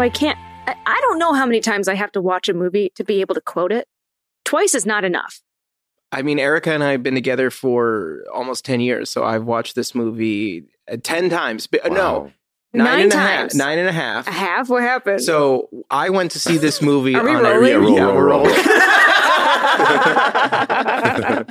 so I can't. I, I don't know how many times I have to watch a movie to be able to quote it. Twice is not enough. I mean, Erica and I have been together for almost 10 years, so I've watched this movie uh, 10 times. But, uh, No, Wow. nine Nine and a half- times. Nine and a half. A half? What happened? So I went to see this movie. Are we on a- rolling? Yeah, roll, Yeah, roll, we're roll. rolling.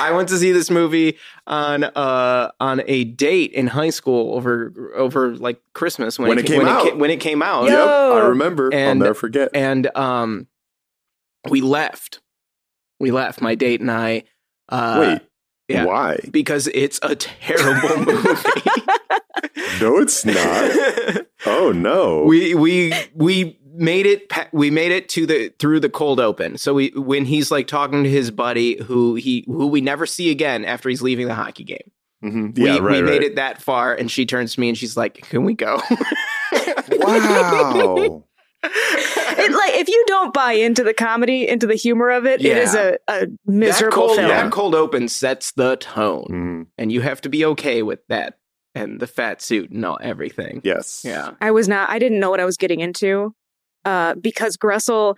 I went to see this movie on uh on a date in high school over over like Christmas when, When it came when out. It, when it came out, Yep, I remember. I'll And- never forget. and um, we left. We left. My date and I. Uh, Wait, yeah. why? because it's a terrible movie. No, it's not. Oh no. we we we made it we made it to the through the cold open so we when he's like talking to his buddy who he who we never see again after he's leaving the hockey game Mhm. we, Yeah, we right, made it that far and she turns to me and she's like can we go Wow. it, like if you don't buy into the comedy, into the humor of it, it is a, a that miserable cold, film. that cold open sets the tone Mhm. and you have to be okay with that and the fat suit and all everything Yes. yeah I was not. I didn't know what I was getting into, uh, because Gressel.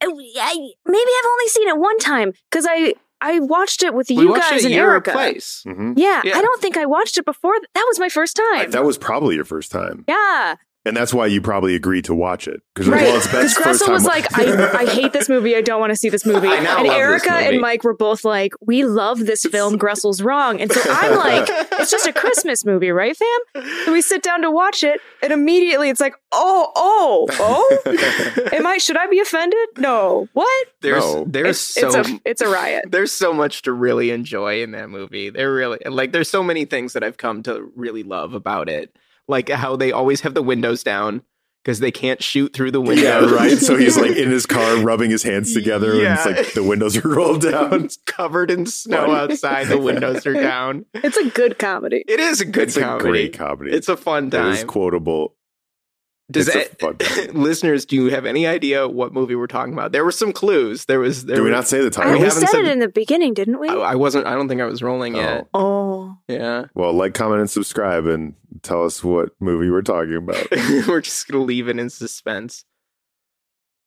I, I- maybe I've only seen it one time because I I watched it with we you watched guys it and at your Erica. place Mhm. Yeah, Yeah. I don't think I watched it before. That was my first time. That was probably your first time, yeah, and that's why you probably agreed to watch it because right. well, it's Because best first time. was like, I, I hate this movie. I don't want to see this movie. And Erica movie. and Mike were both like, we love this film. Gressel's wrong. And so I'm like, it's just a Christmas movie, right, fam? So we sit down to watch it, and immediately it's like, oh, oh, oh. Am I? Should I be offended? No. What? there's No. there's It's, so it's a it's a riot. there's so much to really enjoy in that movie. There really like there's so many things that I've come to really love about it. Like how they always have the windows down because they can't shoot through the windows. yeah, right. So he's like in his car rubbing his hands together, and it's like the windows are rolled down. it's covered in snow Funny. outside. The windows are down. It's a good comedy. It is a good It's a comedy. great comedy. It's a fun time. It is quotable. Does it's a fun listeners, do you have any idea what movie we're talking about? There were some clues. There was. There Do we were- not say the I, title? we we said said- it in the beginning, didn't we? I, I wasn't. I don't think I was rolling yet. oh. Yeah. Well, like, comment, and subscribe, and tell us what movie we're talking about. We're just gonna leave it in suspense.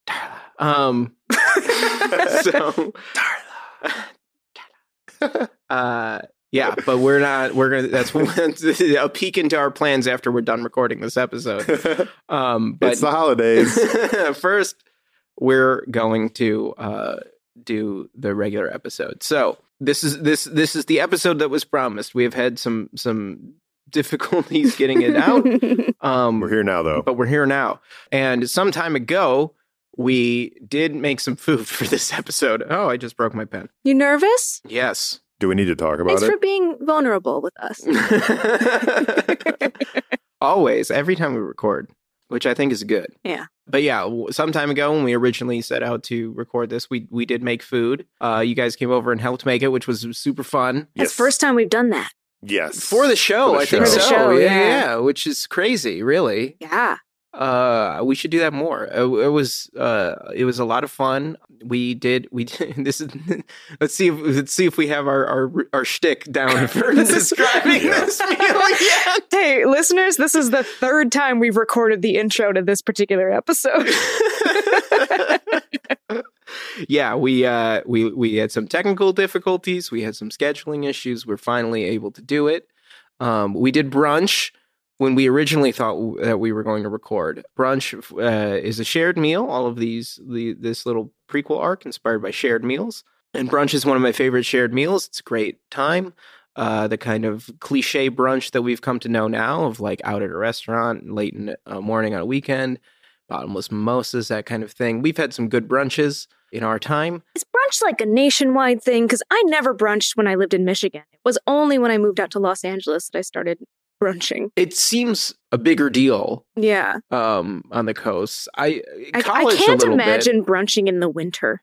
Darla. Um. so. Darla. Uh. Yeah, but we're not. We're gonna. That's a peek into our plans after we're done recording this episode. Um. But it's the holidays. first, we're going to uh do the regular episode. So this is this this is the episode that was promised. We have had some some difficulties getting it out. Um, We're here now, though. but we're here now. And some time ago, we did make some food for this episode. Oh, I just broke my pen. you nervous? Yes. Do we need to talk about Thanks it? for being vulnerable with us. Always, every time we record, which I think is good. Yeah. But yeah, w- some time ago when we originally set out to record this, we we did make food. Uh, you guys came over and helped make it, which was super fun. That's the first time we've done that. Yes. For the show, For the I think so. Show, yeah, yeah. yeah, which is crazy, really. Yeah. Uh, we should do that more. Uh, it was uh, it was a lot of fun. We did we did, this is let's see if let's see if we have our our our shtick down for describing this meal again. Hey, listeners, this is the third time we've recorded the intro to this particular episode. yeah, we uh we we had some technical difficulties. We had some scheduling issues. We're finally able to do it. Um, we did brunch when we originally thought that we were going to record. Brunch uh, is a shared meal. All of these the this little prequel arc inspired by shared meals. And brunch is one of my favorite shared meals. It's a great time. Uh, the kind of cliche brunch that we've come to know now of like out at a restaurant late in the uh, morning on a weekend, bottomless mimosas, that kind of thing. We've had some good brunches in our time. Is brunch like a nationwide thing? Because I never brunched when I lived in Michigan. It was only when I moved out to Los Angeles that I started brunching. It seems a bigger deal Yeah. um, on the coast. I I, I can't little bit. imagine brunching in the winter.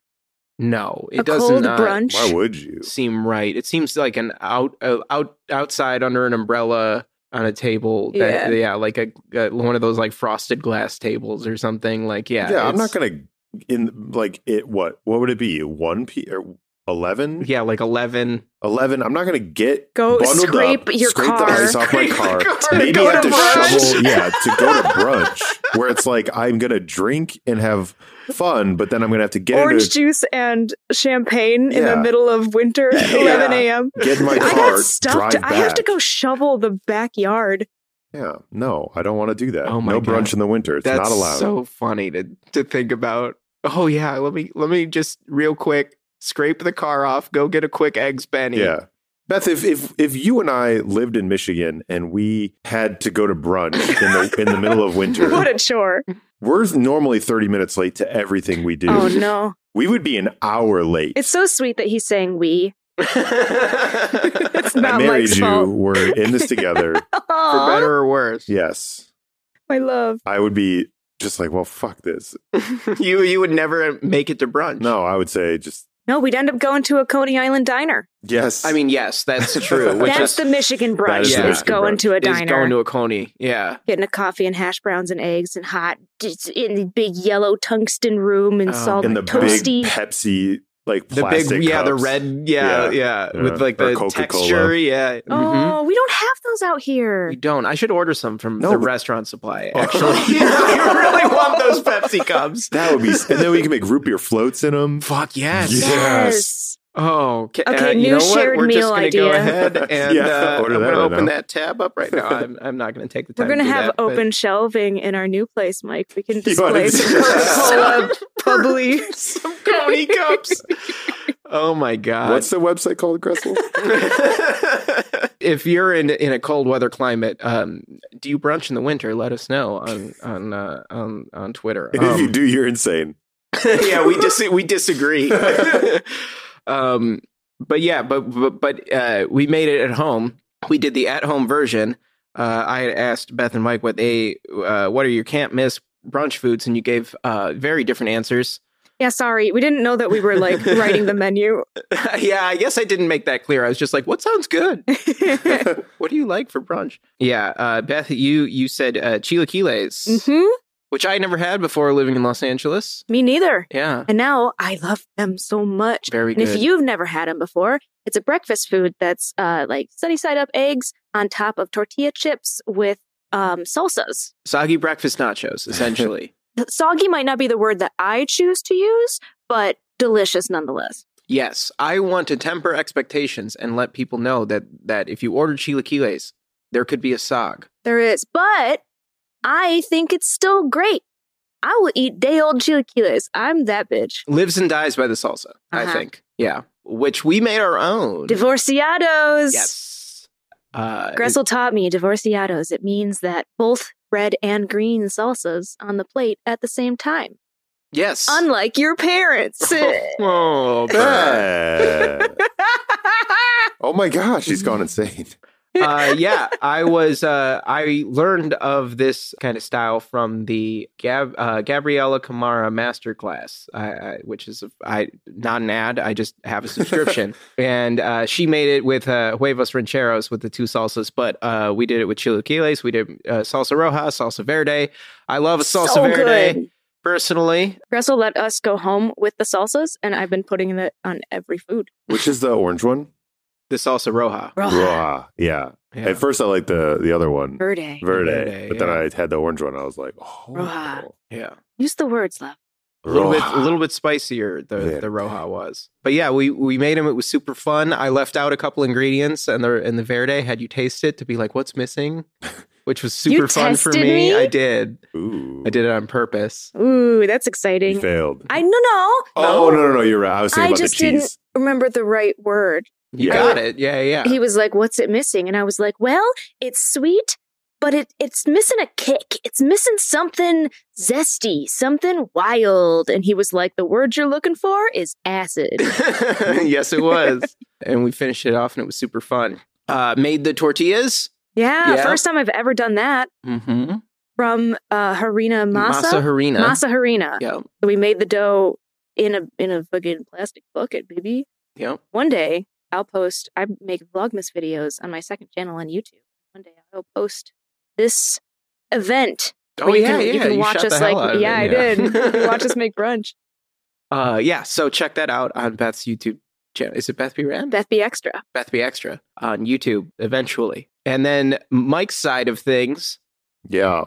No, it a doesn't cold not brunch. Why would you? seem right. It seems like an out uh, out outside under an umbrella on a table. That, Yeah. yeah, like a, uh one of those like frosted glass tables or something. Like yeah, Yeah, I'm not gonna in like it. What what would it be? One p or 11? Yeah, like eleven. 11. I'm not going to get Go bundled scrape up, your scrape car. the ice off my car. car. Maybe Go I have to to brunch. shovel. Yeah, to go to brunch where it's like I'm going to drink and have fun, but then I'm going to have to get Orange into juice and champagne in the middle of winter at Yeah. 11 a.m. get in my I car, got drive stuffed. back. I have to go shovel the backyard. Yeah, no, I don't want to do that. Oh my no God. brunch in the winter. It's That's not allowed. so funny to to think about. Oh yeah, let me let me just real quick scrape the car off. Go get a quick eggs Benny. Yeah. Beth, if, if if you and I lived in Michigan and we had to go to brunch in the in the middle of winter, What a chore. we're normally 30 minutes late to everything we do. Oh, no. We would be an hour late. It's so sweet that he's saying we. It's I not married Mike's you. fault. We're in this together. For better or worse. yes. My love. I would be just like, well, fuck this. you you would never make it to brunch. No, I would say just No, we'd end up going to a Coney Island diner. yes. I mean yes, that's true. Which That's is, the Michigan brunch. is the Is going brunch. to a is diner. going to a coney. Yeah. getting a coffee and hash browns and eggs and hot just in the big yellow tungsten room and Oh, salt in the toasty. big Pepsi like The plastic big yeah, the red yeah, Yeah. yeah, Yeah. with like Or the Coca-Cola. texture, yeah. Mhm. oh, we don't have those out here. You don't. I should order some from No, the but- restaurant supply. Oh. Actually, you really want those Pepsi cups? That would be, and then we can make root beer floats in them. Fuck yes. Yeah. Yes. Oh, ca- Okay, uh, you new know what? shared We're just meal gonna go idea. ahead and Yeah, uh, order I'm gonna open now. that tab up right now. I'm, I'm not going to take the time. We're gonna have that, but- open shelving in our new place, Mike. We can You wanna display some Coca-Cola bubbly. some Coney cups. Oh my god! What's the website called, Crystal? if you're in in a cold weather climate, um, do you brunch in the winter? Let us know on on uh, on on Twitter. if you Um, do, you're insane. yeah, we dis- we disagree. Um, but yeah, but but, but uh, we made it at home. We did the at home version. Uh, I had asked Beth and Mike what they uh, what are your can't miss brunch foods, and you gave uh, very different answers. Yeah, sorry. We didn't know that we were like writing the menu. yeah, I guess I didn't make that clear. I was just like, "What sounds good? what do you like for brunch?" Yeah, uh, Beth, you you said uh, chilaquiles, hmm which I never had before living in Los Angeles. Me neither. Yeah, And now I love them so much. very And good. if you've never had them before, it's a breakfast food that's uh, like sunny side up eggs on top of tortilla chips with um, salsas. Soggy breakfast nachos, essentially. Soggy might not be the word that I choose to use, but delicious nonetheless. Yes, I want to temper expectations and let people know that that if you order chilaquiles, there could be a sog. There is, but I think it's still great. I will eat day old chilaquiles. I'm that bitch. Lives and dies by the salsa, I Uh-huh. think. Yeah, which we made our own. Divorciados. Yes. Uh, Gressel taught me divorciados. It means that both red and green salsas on the plate at the same time. yes. Unlike your parents. oh, Beth. Beth. oh my gosh, he's gone insane. Uh, yeah, I was. Uh, I learned of this kind of style from the Gab, uh, Gabriela Cámara masterclass, I, I, which is a, I not an ad. I just have a subscription, and uh, she made it with uh, huevos rancheros with the two salsas. But uh, we did it with chilaquiles. We did uh, salsa roja, salsa verde. I love a salsa so verde good. personally. Gressel let us go home with the salsas, and I've been putting it on every food. Which is the orange one? The salsa roja. Roja. Yeah. Yeah. At first, I liked the the other one, Verde. Verde. Verde, but then yeah. I had the orange one. I was like, oh, Roja. yeah. Use the words, love. a little bit a little bit spicier the Verde. the roja was but yeah we we made them it was super fun i left out a couple ingredients and the and the verde had you taste it to be like what's missing which was super You fun for me? me? i did Ooh. i did it on purpose Ooh, that's You exciting. failed. I no no. oh, no, no, no. You're right. I was thinking I about the cheese. didn't remember the right word. You Yeah. got it yeah yeah He was like, "What's it missing?" And I was like, "Well, it's sweet, but it it's missing a kick. It's missing something zesty, something wild." And he was like, "The word you're looking for is acid." yes it was and we finished it off and it was super fun uh made the tortillas Yeah, Yeah. first time I've ever done that mm-hmm from uh, harina masa. masa harina Masa harina. yeah So we made the dough in a in a fucking plastic bucket, baby. yeah One day I'll post. I make Vlogmas videos on my second channel on YouTube. One day I'll post this event. oh where you yeah can, yeah you can you watch shot us like out of yeah, I did. You can watch us make brunch. Uh, yeah, so check that out on Beth's YouTube channel. Is it Beth B. Rand? Beth B. Extra. Beth B. Extra on YouTube eventually. And then Mike's side of things. Yeah.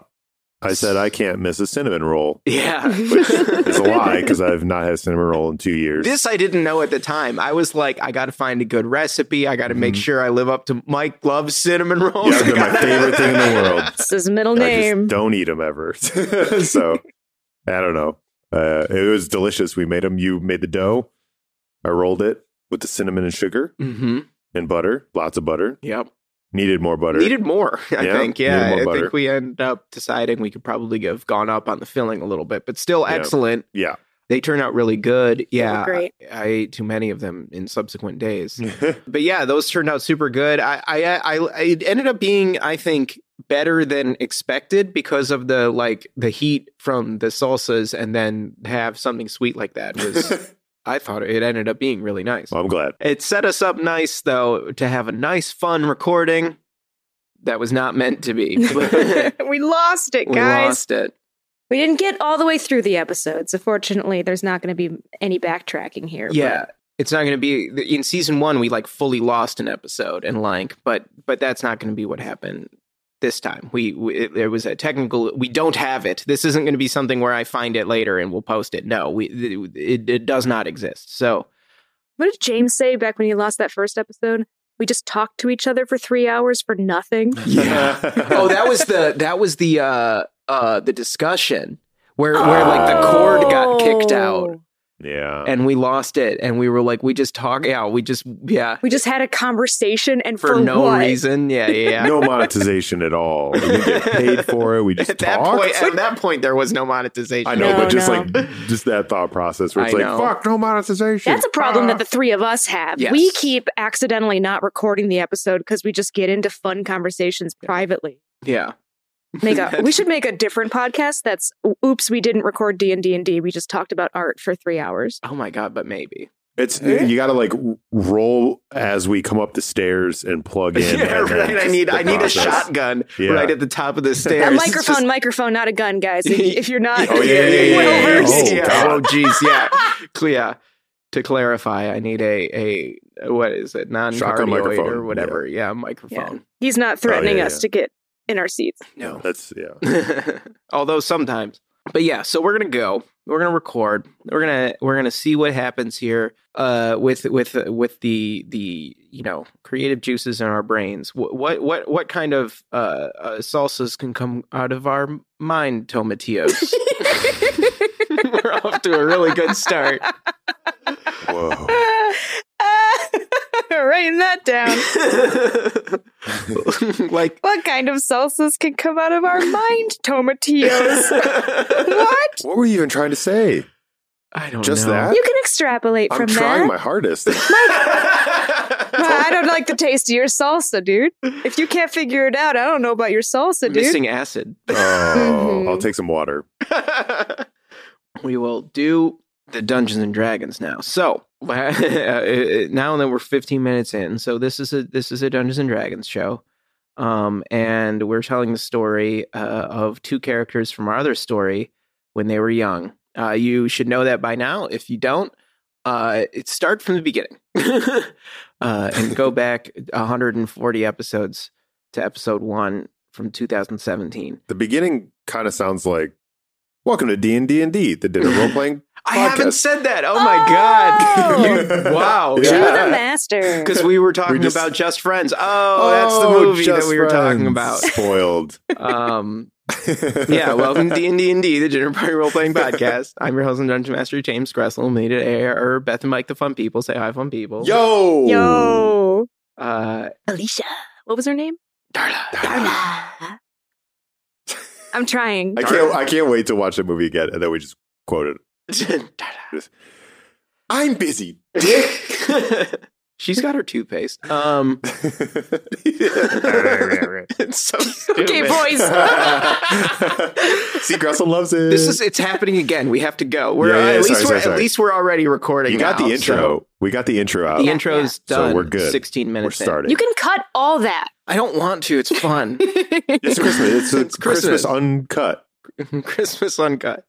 I said I can't miss a cinnamon roll. Yeah. It's a lie because I've not had a cinnamon roll in two years. This I didn't know at the time. I was like, I got to find a good recipe. I got to make Mhm. sure I live up to Mike loves cinnamon rolls. yeah, I they're my favorite thing in the world. It's his middle I name. just don't eat them ever. so I don't know. Uh, it was delicious. We made them. You made the dough. I rolled it with the cinnamon and sugar Mhm. and butter. Lots of butter. Yep. Needed more butter. Needed more, I Yeah, think. Yeah, I butter. think we ended up deciding we could probably have gone up on the filling a little bit, but still Yeah. excellent. yeah. They turn out really good. Yeah, great. I, I ate too many of them in subsequent days. but yeah, those turned out super good. I, I, I, I it ended up being, I think, better than expected because of the like the heat from the salsas, and then have something sweet like that was. I thought it ended up being really nice. well, I'm glad. It set us up nice though to have a nice, fun recording. That was not meant to be. we lost it, guys. we lost it. We didn't get all the way through the episode, so fortunately, there's not going to be any backtracking here. but- Yeah. It's not going to be in season one. We like fully lost an episode and like, but but that's not going to be what happened this time. We, we it, there was a technical. We don't have it. This isn't going to be something where I find it later and we'll post it. No, we it, it does not exist. So What did James say back when he lost that first episode? We just talked to each other for three hours for nothing. Yeah. oh, that was the that was the uh uh the discussion where where like the cord got kicked out Oh. Yeah. and we lost it and we were like we just talk yeah we just yeah We just had a conversation, and for, for, no what? reason yeah yeah. yeah. no monetization at all. We didn't get paid for it. We just at that point at that point there was no monetization I know, No, but just no. like just that thought process where it's I like, know. fuck, no monetization. That's a problem Ah. that the three of us have. Yes. We keep accidentally not recording the episode because we just get into fun conversations privately. yeah Make a, we should make a different podcast that's oops, we didn't record D and D and D. We just talked about art for three hours. oh my god but maybe It's you got to like roll as we come up the stairs and plug in. yeah and right I need I need a shotgun Yeah. right at the top of the stairs A microphone, just- microphone, not a gun, guys. If, if you're not, Oh, yeah, yeah, yeah, well yeah. versed. Oh, yeah. Oh, geez, yeah. Cl- yeah. To clarify, I need a a what is it, non Shotgun cardioid microphone, or whatever. Yeah, microphone. He's not threatening Oh, yeah, us yeah. to get in our seats. No. That's yeah. Although sometimes. But yeah, so we're gonna go. We're gonna record. We're gonna we're gonna see what happens here. Uh, with with with the the you know creative juices in our brains. What what what, what kind of uh, uh salsas can come out of our mind, tomatillos? we're off to a really good start. Whoa. Writing that down. like What kind of salsas can come out of our mind, tomatillos? what? What were you even trying to say? I don't Just know. that? You can extrapolate from me. I'm trying my hardest. Well, I don't like the taste of your salsa, dude. If you can't figure it out, I don't know about your salsa, dude. Missing acid. Oh, Mhm. I'll take some water. we will do the Dungeons and Dragons now. So now that we're 15 minutes in, so this is a this is a Dungeons and Dragons show, um, and we're telling the story uh, of two characters from our other story when they were young. Uh, you should know that by now. If you don't, uh, start from the beginning uh, and go back 140 episodes to episode one from 2017. The beginning kind of sounds like Welcome to D and D and the dinner role playing. I haven't said that. Oh my Oh! god! You- wow. To Yeah. the master. Because we were talking We just- about Just Friends. Oh, that's the movie that we were talking about. Spoiled. Um, yeah, welcome to D and D and D, the Dinner Party Role Playing Podcast. I'm your host and Dungeon Master James Gressel. Me today are Beth and Mike, the fun people. Say hi, fun people. Yo, Yo. Uh, Alicia. What was her name? Darla. Darla. I'm trying. I can't. I can't wait to watch the movie again, and then we just quote it. Darla. I'm busy, dick. She's got her toothpaste. Um, it's so stupid. Okay, boys. See, Gressel loves it. This is it's happening again. We have to go. We're Yeah, yeah, at least sorry, we're sorry, sorry. at least we're already recording. you got now, the intro. so- we got the intro out. the Yeah, intro's So done. we're good. Sixteen We're minutes. in. starting. You can cut all that. I don't want to. It's fun. It's Christmas. It's, a It's Christmas. Christmas. uncut. Christmas uncut.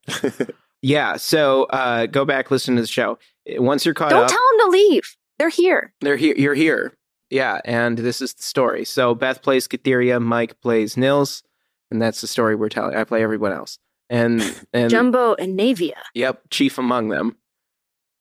Yeah. So uh, go back, listen to the show. Once you're caught Don't up, tell them to leave. They're here. They're here. You're here. Yeah, and this is the story. So Beth plays Katheria, Mike plays Nils, and that's the story we're telling. I play everyone else, and and Jumbo and Navia. Yep, chief among them,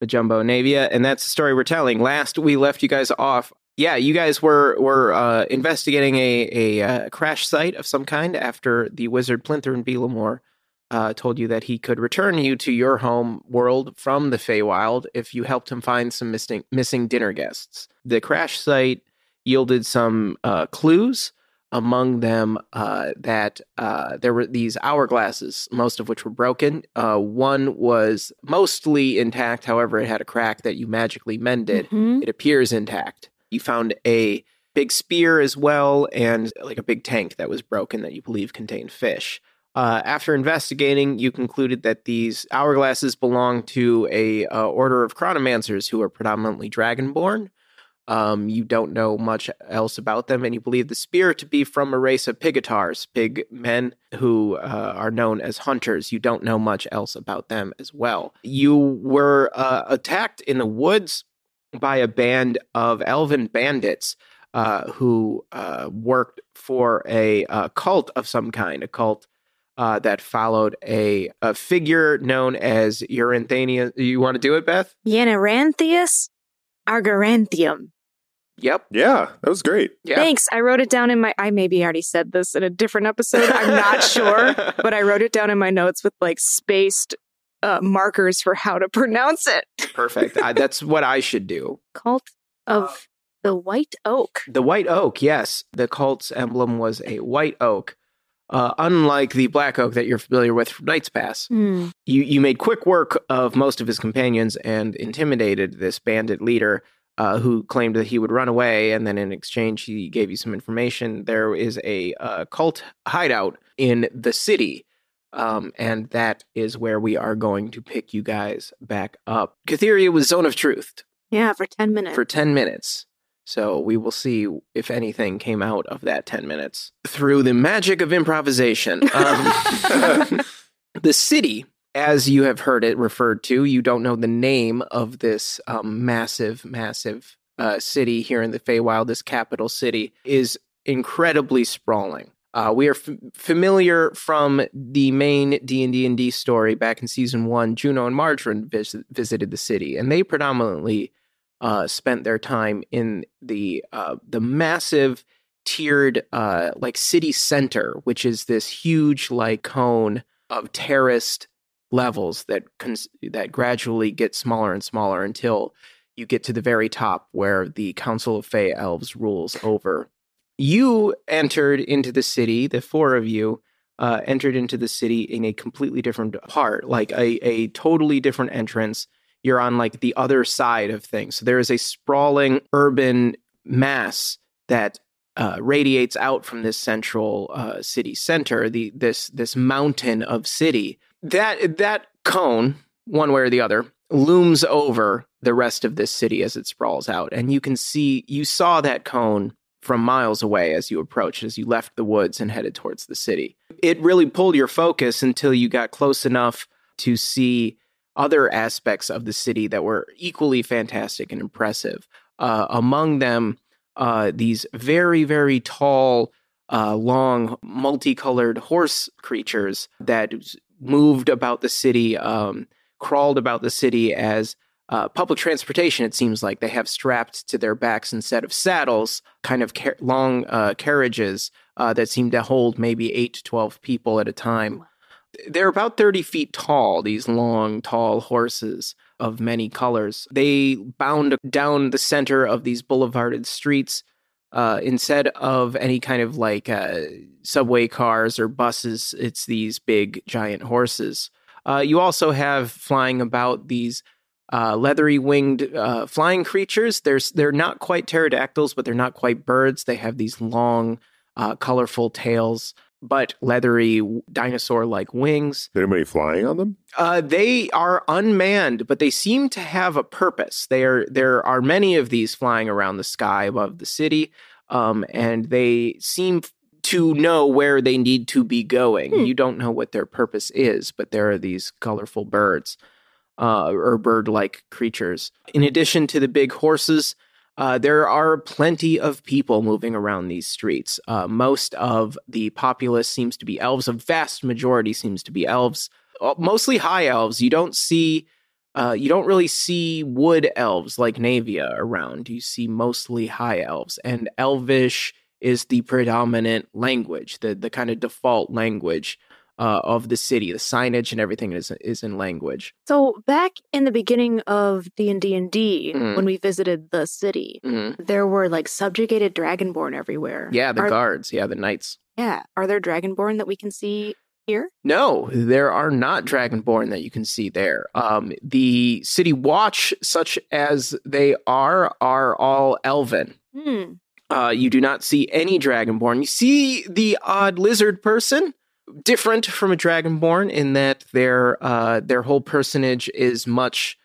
the Jumbo Navia, and that's the story we're telling. Last we left you guys off. Yeah, you guys were were uh, investigating a a uh, crash site of some kind after the wizard Plinther and Belamore uh, told you that he could return you to your home world from the Feywild if you helped him find some missing missing dinner guests. The crash site yielded some uh, clues. Among them, uh, that uh, there were these hourglasses, most of which were broken. Uh, one was mostly intact, however, it had a crack that you magically mended. Mhm. It appears intact. You found a big spear as well, and like a big tank that was broken that you believe contained fish. Uh, after investigating, you concluded that these hourglasses belong to a uh, order of chronomancers who are predominantly dragonborn. Um, you don't know much else about them, and you believe the spear to be from a race of pigatars, pig men who uh, are known as hunters. You don't know much else about them as well. You were uh, attacked in the woods by a band of elven bandits uh, who worked for a uh, cult of some kind, a cult uh, that followed a, a figure known as Eurythania. You want to do it, Beth? Yanaranthius Argaranthium. Yep. Yeah, that was great. Yeah. Thanks. I wrote it down in my. I maybe already said this in a different episode. I'm not sure, but I wrote it down in my notes with like spaced uh, markers for how to pronounce it. Perfect. I, that's what I should do. Cult of the White Oak. The white oak, yes. The cult's emblem was a white oak. Uh, unlike the black oak that you're familiar with from Knight's Pass, Hmm. you you made quick work of most of his companions and intimidated this bandit leader uh, who claimed that he would run away and then in exchange he gave you some information there is a uh, cult hideout in the city um, and that is where we are going to pick you guys back up Catheria was zone of truth Yeah, for 10 minutes. for 10 minutes so we will see if anything came out of that 10 minutes. Through the magic of improvisation um, the city as you have heard it referred to you don't know the name of this um, massive massive uh, city here in the Feywild this capital city is incredibly sprawling. Uh, we are f- familiar from the main D&D and D story back in season 1 Juno and Margarine vis- visited the city and they predominantly uh, spent their time in the uh, the massive tiered uh, like city center, which is this huge like cone of terraced levels that cons- that gradually get smaller and smaller until you get to the very top where the Council of Fey Elves rules over. You entered into the city, the four of you uh, entered into the city in a completely different part, like a, a totally different entrance. You're on like the other side of things. So there is a sprawling urban mass that uh, radiates out from this central uh, city center, the this this mountain of city. That that cone, one way or the other, looms over the rest of this city as it sprawls out, and you can see you saw that cone from miles away as you approached, as you left the woods and headed towards the city. It really pulled your focus until you got close enough to see other aspects of the city that were equally fantastic and impressive. Uh, among them, uh, these very, very tall, uh, long, multicolored horse creatures that moved about the city, um, crawled about the city as uh, public transportation. It seems like they have strapped to their backs instead of saddles, kind of car- long uh, carriages uh, that seem to hold maybe eight to 12 people at a time. They're about 30 feet tall, these long, tall horses of many colors. They bound down the center of these boulevarded streets uh, instead of any kind of like uh, subway cars or buses. It's these big, giant horses. Uh, you also have flying about these uh, leathery winged uh, flying creatures. There's, they're not quite pterodactyls, but they're not quite birds. They have these long, uh, colorful tails, but leathery dinosaur like wings. Is anybody flying on them? Uh, they are unmanned, but they seem to have a purpose. There, there are many of these flying around the sky above the city, um, and they seem to know where they need to be going. Hmm. You don't know what their purpose is, but there are these colorful birds. uh, or bird like creatures. In addition to the big horses, uh, there are plenty of people moving around these streets. Uh, most of the populace seems to be elves. A vast majority seems to be elves, uh, mostly high elves. You don't see, uh, you don't really see wood elves like Navia around. You see mostly high elves, and Elvish is the predominant language, the the kind of default language uh, of the city. The signage and everything is is in language. So back in the beginning of D and D and D, when we visited the city, Mhm. there were like subjugated dragonborn everywhere. Yeah, the Are- guards. Yeah, the knights. Yeah, are there dragonborn that we can see here? No, there are not dragonborn that you can see there. Um, the city watch, such as they are, are all elven. Hmm. Uh, you do not see any dragonborn. You see the odd lizard person, different from a dragonborn in that their uh, their whole personage is much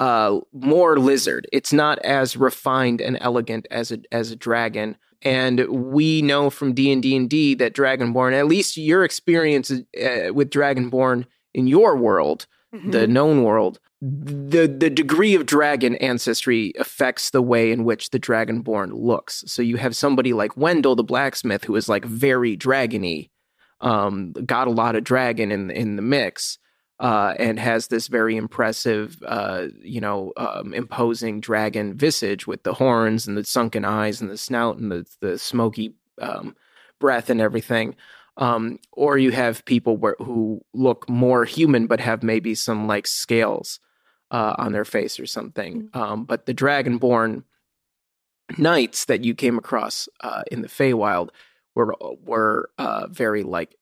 uh, more lizard. It's not as refined and elegant as a as a dragon. And we know from D and D and D that Dragonborn, at least your experience uh, with Dragonborn in your world, the Mhm. known world, the the degree of dragon ancestry affects the way in which the dragonborn looks. So you have somebody like Wendell the blacksmith who is like very dragony, um, got a lot of dragon in in the mix, uh, and has this very impressive, uh, you know, um, imposing dragon visage with the horns and the sunken eyes and the snout and the the smoky um, breath and everything. Um, or you have people where, who look more human but have maybe some like scales uh, on their face or something. Um, but the Dragonborn knights that you came across uh, in the Feywild were were uh, very like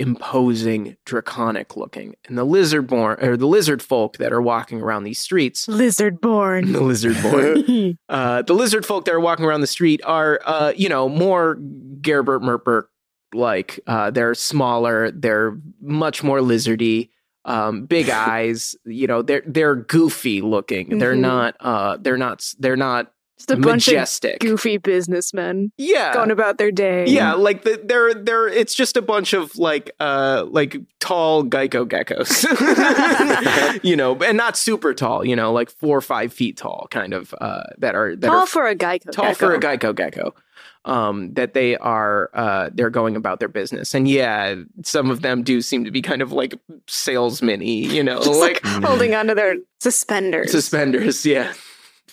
imposing, draconic looking, and the lizardborn or the lizard folk that are walking around these streets. Lizardborn. The lizardborn, uh, the lizard folk that are walking around the street are, uh, you know, more Gerbert Merper like. Uh, they're smaller. They're much more lizardy. Um, big eyes. You know, they're they're goofy looking. They're Mhm. not. Uh, they're not. They're not Just a bunch of goofy businessmen yeah. going about their day. yeah, like the, they're they're it's just a bunch of like uh like tall Geico geckos, you know, and not super tall, you know, like four or five feet tall, kind of uh that are that Tall are for a Geico. tall for a gecko. Geico gecko. Um, that they are uh they're going about their business, and yeah, some of them do seem to be kind of like salesmen you know, like, like holding onto their suspenders. suspenders, yeah.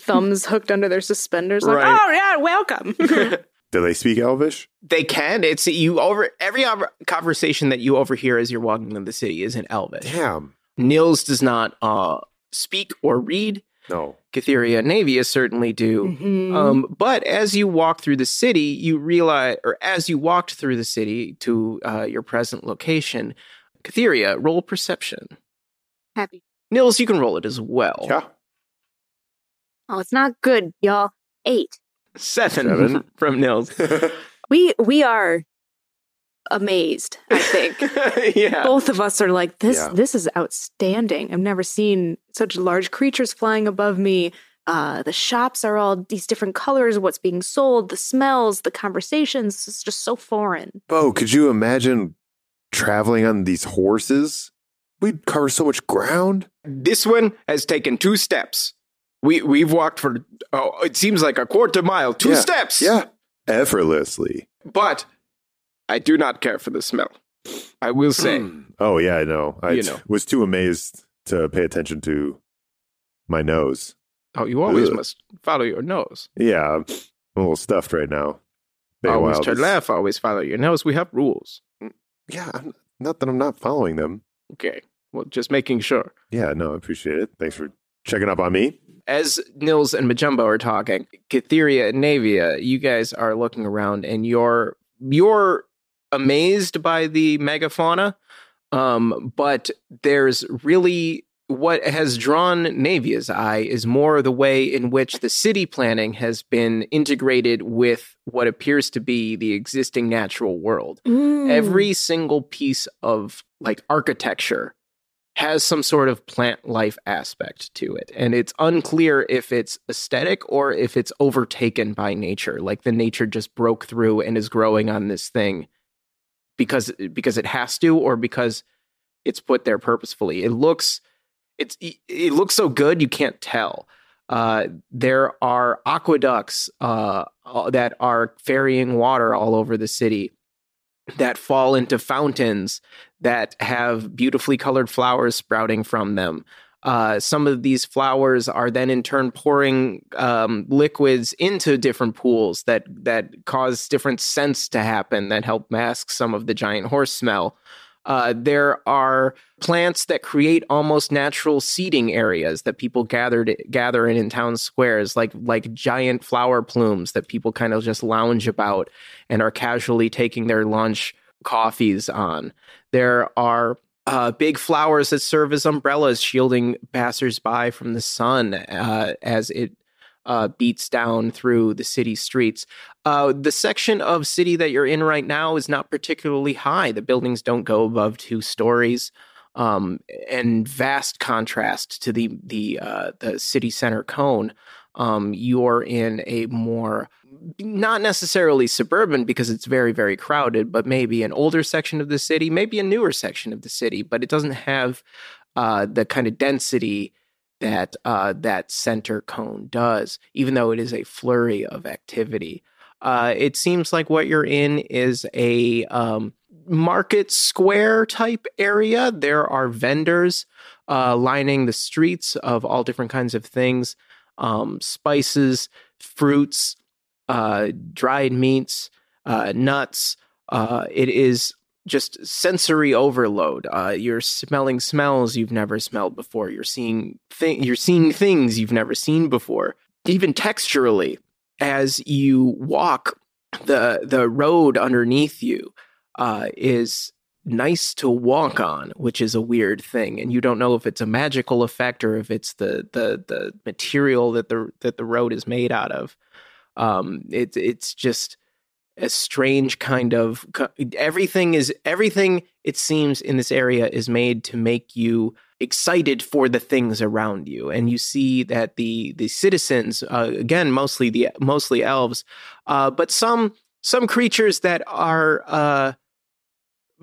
Thumbs hooked under their suspenders. Like, Right. oh, yeah, welcome. Do they speak Elvish? They can. It's you over every conversation that you overhear as you're walking in the city is in Elvish. Damn. Nils does not uh, speak or read. No. Cytheria and Navia certainly do. Mhm. Um, but as you walk through the city, you realize, or as you walked through the city to uh, your present location, Cytheria, roll perception. Happy. Nils, you can roll it as well. Yeah. Oh, it's not good, y'all. Eight. Seven, Seven. from Nils. We we are amazed. I think yeah. both of us are like this. Yeah. This is outstanding. I've never seen such large creatures flying above me. Uh, the shops are all these different colors. What's being sold, the smells, the conversations. It's just so foreign. Bo, could you imagine traveling on these horses? We'd cover so much ground. This one has taken two steps. We we've walked for oh, it seems like a quarter mile, two Yeah. steps. Yeah. Effortlessly. But I do not care for the smell. I will say. Hmm. Oh, yeah, I know. I You t- know. was too amazed to pay attention to my nose. Oh, you always Ugh. must follow your nose. Yeah. I'm a little stuffed right now. always Feywild to is- laugh, always follow your nose. We have rules. Mm. Yeah. I'm, not that I'm not following them. Okay. Well, just making sure. Yeah, no, I appreciate it. Thanks for checking up on me. As Nils and Majumbo are talking, Cytheria and Navia, you guys are looking around and you're you're amazed by the megafauna. Um, but there's really what has drawn Navia's eye is more the way in which the city planning has been integrated with what appears to be the existing natural world. Mm. Every single piece of like architecture has some sort of plant life aspect to it. And it's unclear if it's aesthetic or if it's overtaken by nature. Like the nature just broke through and is growing on this thing because because it has to or because it's put there purposefully. It looks it's it looks so good you can't tell. Uh, there are aqueducts uh, that are ferrying water all over the city that fall into fountains that have beautifully colored flowers sprouting from them. Uh, some of these flowers are then in turn pouring um, liquids into different pools that that cause different scents to happen that help mask some of the giant horse smell. Uh, there are plants that create almost natural seating areas that people gathered gather in in town squares, like like giant flower plumes that people kind of just lounge about and are casually taking their lunch coffees on. There are uh, big flowers that serve as umbrellas, shielding passersby from the sun uh, as it uh, beats down through the city streets. Uh, the section of city that you're in right now is not particularly high. The buildings don't go above two stories. Um, and vast contrast to the the uh, the city center cone. Um, you're in a more not necessarily suburban because it's very very crowded, but maybe an older section of the city, maybe a newer section of the city, but it doesn't have uh, the kind of density that uh, that center cone does, even though it is a flurry of activity. Uh, it seems like what you're in is a um, market square type area. There are vendors uh, lining the streets of all different kinds of things um, spices, fruits, uh, dried meats, uh, nuts. Uh, it is just sensory overload. Uh, you're smelling smells you've never smelled before. You're seeing th- you're seeing things you've never seen before. Even texturally, as you walk, the the road underneath you uh, is nice to walk on, which is a weird thing, and you don't know if it's a magical effect or if it's the the the material that the that the road is made out of. Um, it's it's just a strange kind of everything is everything it seems in this area is made to make you excited for the things around you and you see that the the citizens uh, again mostly the mostly elves uh, but some some creatures that are uh,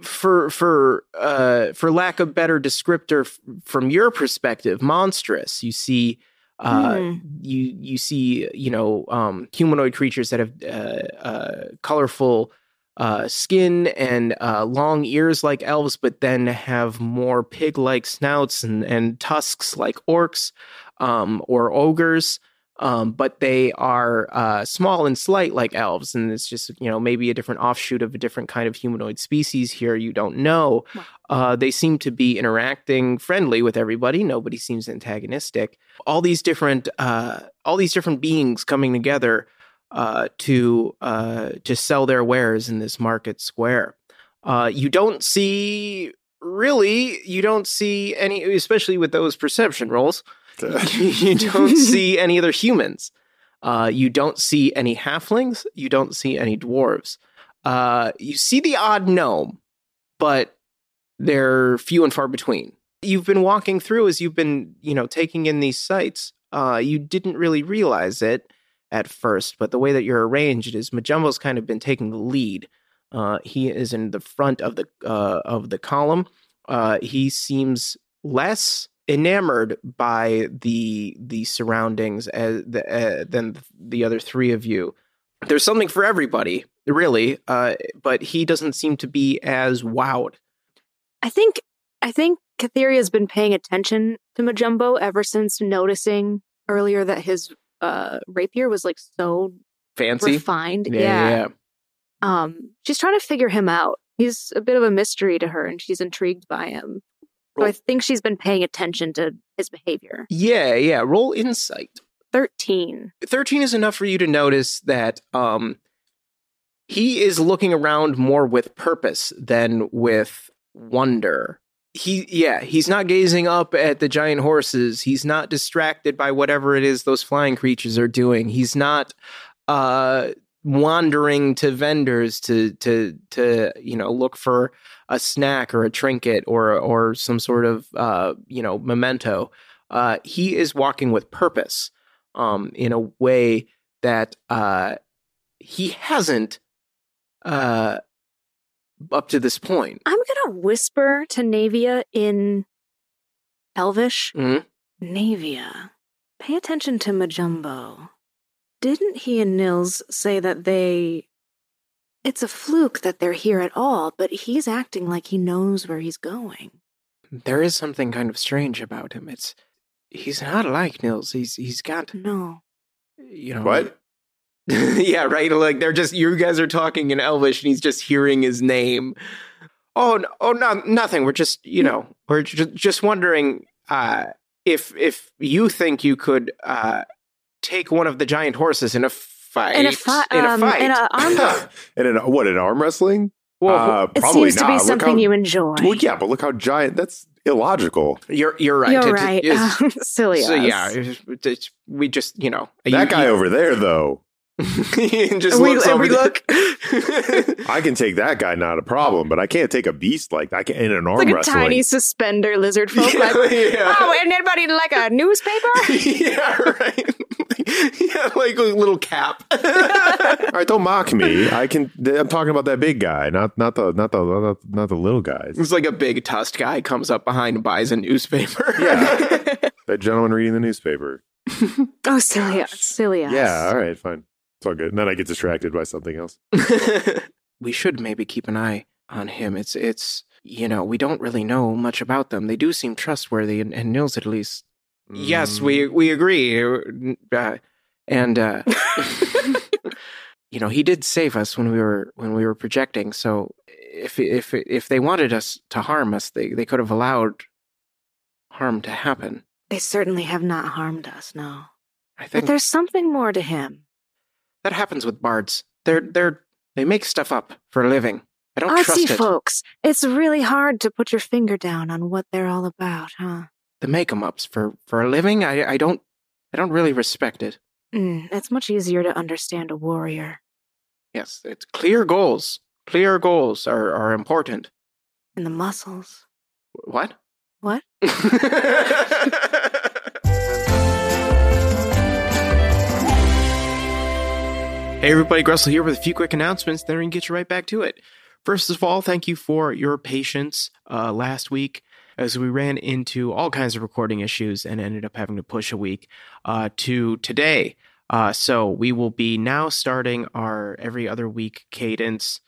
for for uh, for lack of better descriptor f- from your perspective monstrous. You see uh, mm. You you see you know um, humanoid creatures that have uh, uh, colorful uh, skin and uh, long ears like elves, but then have more pig-like snouts and, and tusks like orcs um, or ogres um, but they are uh, small and slight like elves, and it's just you know maybe a different offshoot of a different kind of humanoid species here. You don't know. Uh, they seem to be interacting friendly with everybody. Nobody seems antagonistic. All these different uh, all these different beings coming together uh, to uh, to sell their wares in this market square. Uh, you don't see really you don't see any especially with those perception rolls you don't see any other humans. Uh, you don't see any halflings. You don't see any dwarves. Uh, you see the odd gnome, but they're few and far between. You've been walking through as you've been, you know, taking in these sites. Uh, you didn't really realize it at first, but the way that you're arranged is Majumbo's kind of been taking the lead. Uh, he is in the front of the uh, of the column. Uh, he seems less enamored by the the surroundings as the, uh, than the other three of you. There's something for everybody, really, uh, but he doesn't seem to be as wowed. I think I think Katheria's been paying attention to Majumbo ever since noticing earlier that his uh, rapier was like so fancy, refined. Yeah, yeah. yeah. Um, she's trying to figure him out. He's a bit of a mystery to her, and she's intrigued by him. So I think she's been paying attention to his behavior. Yeah, yeah. Roll insight. 13. 13 is enough for you to notice that um he is looking around more with purpose than with wonder. He yeah, he's not gazing up at the giant horses. He's not distracted by whatever it is those flying creatures are doing. He's not uh wandering to vendors to to to you know look for a snack or a trinket or or some sort of uh, you know memento. Uh, he is walking with purpose um, in a way that uh, he hasn't uh, up to this point. I'm gonna whisper to Navia in Elvish? Mhm. Navia. Pay attention to Majumbo. Didn't he and Nils say that they. It's a fluke that they're here at all, but he's acting like he knows where he's going. There is something kind of strange about him. It's he's not like Nils. He's he's got No. you know What? yeah, right. Like they're just you guys are talking in Elvish, and he's just hearing his name. Oh, no, oh, no, nothing. We're just you know we're just just wondering uh, if if you think you could uh, take one of the giant horses in a fight In a, fi- in a um, fight. In a arm- and in what in arm wrestling? well, uh, it probably seems to be Look something how- you enjoy. Well, yeah, but look how giant. That's illogical. you're you're right. You're It- right. it's- Silly so us. yeah, it's- it's- we just you know That you- guy you- over there, though, he just We- looks and over we the- look. I can take that guy, not a problem. But I can't take a beast like that I can, in an arm like a tiny suspender lizard folk. yeah, like, yeah. oh, and anybody like a newspaper? yeah, right. yeah, like a little cap. All right, don't mock me. I can. I'm talking about that big guy, not not the not the not, not the little guys. it's like a big tusked guy comes up behind and buys a newspaper. Yeah. That gentleman reading the newspaper. oh, silly us. Silly us. Yeah, all right, fine. It's all good. And then I get distracted by something else. we should maybe keep an eye on him. It's it's you know we don't really know much about them. They do seem trustworthy, and, and Nils at least. Yes, we Mm. we agree, uh, and uh, you know he did save us when we were when we were projecting. So if if if they wanted us to harm us, they they could have allowed harm to happen. They certainly have not harmed us, no. I But there's something more to him. That happens with bards. They're they're they make stuff up for a living. I don't Artsy trust it. folks, it's really hard to put your finger down on what they're all about, huh? the make 'em ups for for a living. I I don't I don't really respect it. Mm, it's much easier to understand a warrior. Yes, it's clear goals. Clear goals are are important. And the muscles. What? What? Hey everybody, Gressel here with a few quick announcements, then we can get you right back to it. First of all, thank you for your patience uh, last week as we ran into all kinds of recording issues and ended up having to push a week uh, to today. Uh, so we will be now starting our every other week cadence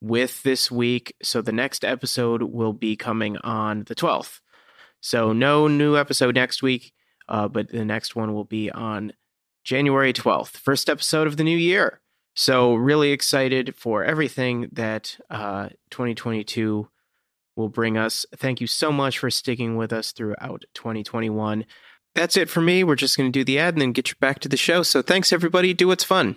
with this week. So the next episode will be coming on the 12th. So no new episode next week, uh, but the next one will be on January 12th, first episode of the new year. So, really excited for everything that uh, 2022 will bring us. Thank you so much for sticking with us throughout 2021. That's it for me. We're just going to do the ad and then get you back to the show. So, thanks everybody. Do what's fun.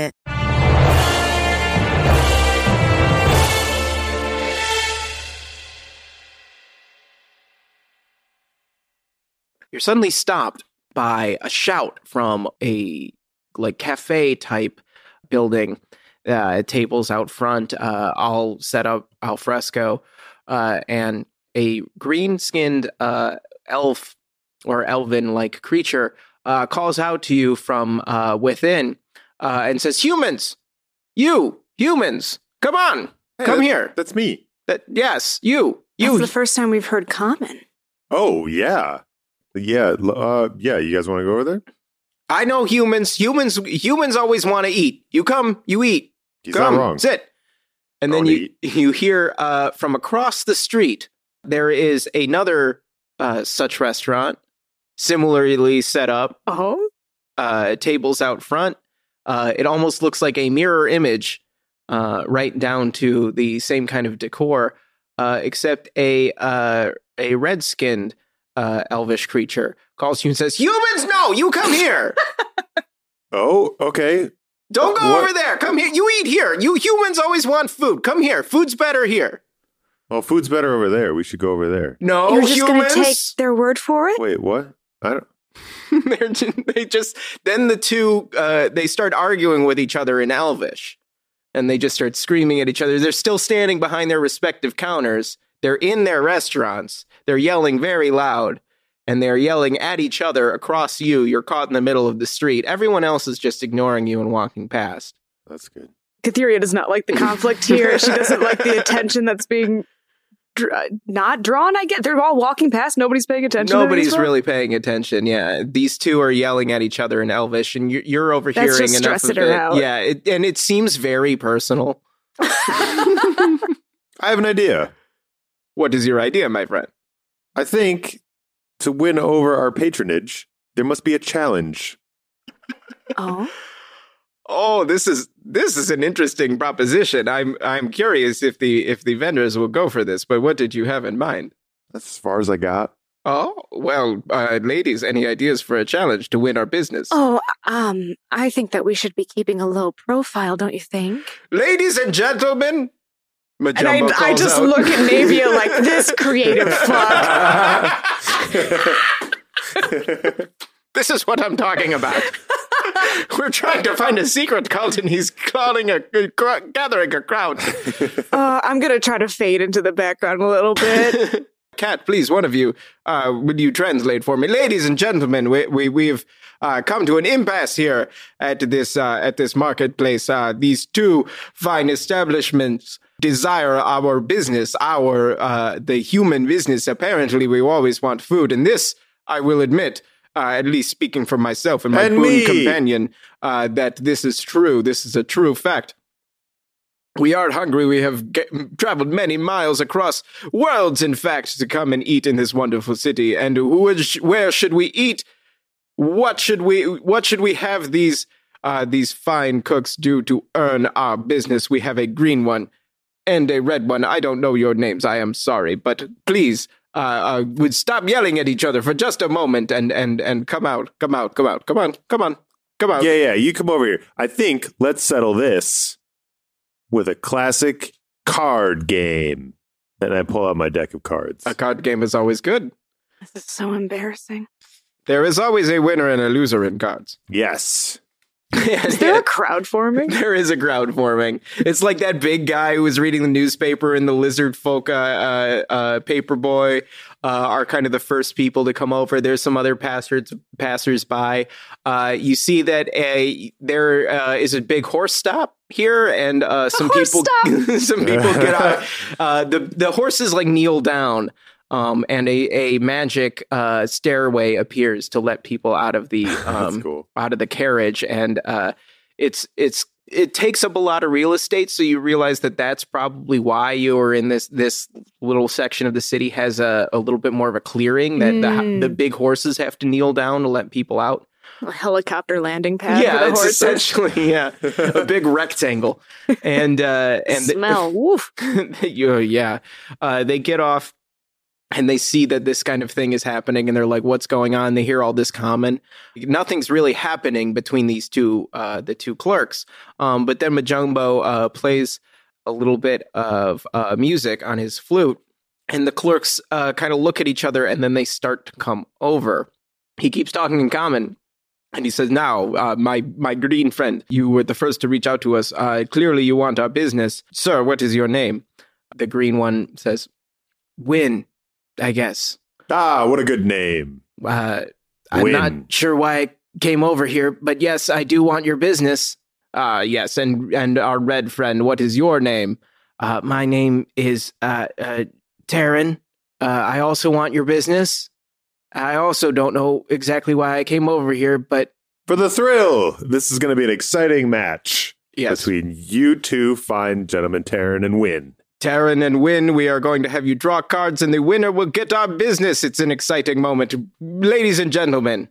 You're suddenly stopped by a shout from a like cafe type building. Uh, tables out front, uh, all set up al fresco, uh, and a green skinned uh, elf or elven like creature uh, calls out to you from uh, within uh, and says, Humans! You! Humans! Come on! Hey, Come that- here! That's me. That, yes, you! You." That's the first time we've heard common. Oh yeah, yeah, uh, yeah. You guys want to go over there? I know humans. Humans humans always want to eat. You come, you eat. He's come, not wrong. sit. And then Don't you you hear uh, from across the street there is another uh, such restaurant, similarly set up, Oh? uh, tables out front. Uh, it almost looks like a mirror image, uh, right down to the same kind of decor, uh, except a uh, a red skinned uh, elvish creature calls you and says, "Humans, no, you come here." Oh, okay. Don't go What? over there. Come here. You eat here. You humans always want food. Come here. Food's better here. Well, food's better over there. We should go over there. No You're just gonna take their word for it? Wait, what? I don't. They're ju- they just then the two uh, they start arguing with each other in Elvish, and they just start screaming at each other. They're still standing behind their respective counters. They're in their restaurants. They're yelling very loud, and they're yelling at each other across you. You're caught in the middle of the street. Everyone else is just ignoring you and walking past. That's good. Katheria does not like the conflict here. She doesn't like the attention that's being dr- Uh, not drawn. I get they're all walking past. Nobody's paying attention. Nobody's really paying attention. Yeah, these two are yelling at each other in Elvish, and you're, you're overhearing just enough stressing of her it. out. Yeah, it, and it seems very personal. I have an idea. What is your idea, my friend? I think to win over our patronage, there must be a challenge. Oh, Oh, this is this is an interesting proposition. I'm I'm curious if the if the vendors will go for this. But what did you have in mind? That's as far as I got. Oh well, uh, ladies, any ideas for a challenge to win our business? oh, um, I think that we should be keeping a low profile. Don't you think? Ladies and gentlemen, And I, Majumbo I just out. look at Navia like this creative fuck. This is what I'm talking about. We're trying to find a secret cult, and he's calling a, gathering a crowd. Uh, I'm gonna try to fade into the background a little bit. Cat, please, one of you, uh, would you translate for me, ladies and gentlemen? We we we've uh, come to an impasse here at this uh, at this marketplace. Uh, these two fine establishments desire our business, our uh, the human business. Apparently, we always want food, and this, I will admit. Uh, at least speaking for myself and my And boon me. companion, uh, that this is true. This is a true fact. We are hungry. We have ge- traveled many miles across worlds, in fact, to come and eat in this wonderful city. And who is, where should we eat? What should we What should we have these uh, these fine cooks do to earn our business? We have a green one and a red one. I don't know your names. I am sorry, but please. Uh, uh, would stop yelling at each other for just a moment and and and come out, come out, come out, come on, come on, come out. Yeah, yeah, you come over here. I think let's settle this with a classic card game. And I pull out my deck of cards. A card game is always good. this is so embarrassing. There is always a winner and a loser in cards. Yes. Is there a crowd forming? There is a crowd forming. It's like that big guy who was reading the newspaper and the lizard folk uh, uh, uh, paper boy uh, are kind of the first people to come over. There's some other passers passersby. Uh, you see that a there uh, is a big horse stop here, and uh, some people some people get out. Uh, the the horses like kneel down. Um, and a, a magic uh, stairway appears to let people out of the um, cool. out of the carriage and uh it's it's it takes up a lot of real estate so you realize that that's probably why you're in this this little section of the city has a, a little bit more of a clearing that Mm. the, the big horses have to kneel down to let people out A helicopter landing pad yeah for the it's horses. essentially yeah a big rectangle and uh and the- Smell. Woof. you, yeah. Uh, they get off and they see that this kind of thing is happening and they're like, what's going on? They hear all this common. Nothing's really happening between these two, uh, the two clerks. Um, but then Majumbo uh, plays a little bit of uh, music on his flute and the clerks uh, kind of look at each other and then they start to come over. He keeps talking in common. And he says, "Now, uh, my my green friend, you were the first to reach out to us. Uh, clearly, you want our business, sir. What is your name?" The green one says, "Win, I guess. Ah, what a good name. Uh, I'm Win. not sure why I came over here, but yes, I do want your business. Uh, yes, and and our red friend, what is your name? Uh, my name is uh, uh, Taryn. Uh, I also want your business. I also don't know exactly why I came over here, but For the thrill, this is going to be an exciting match yes, between you two fine gentlemen, Taryn and Win. Taryn and Win, we are going to have you draw cards, and the winner will get our business. It's an exciting moment, ladies and gentlemen.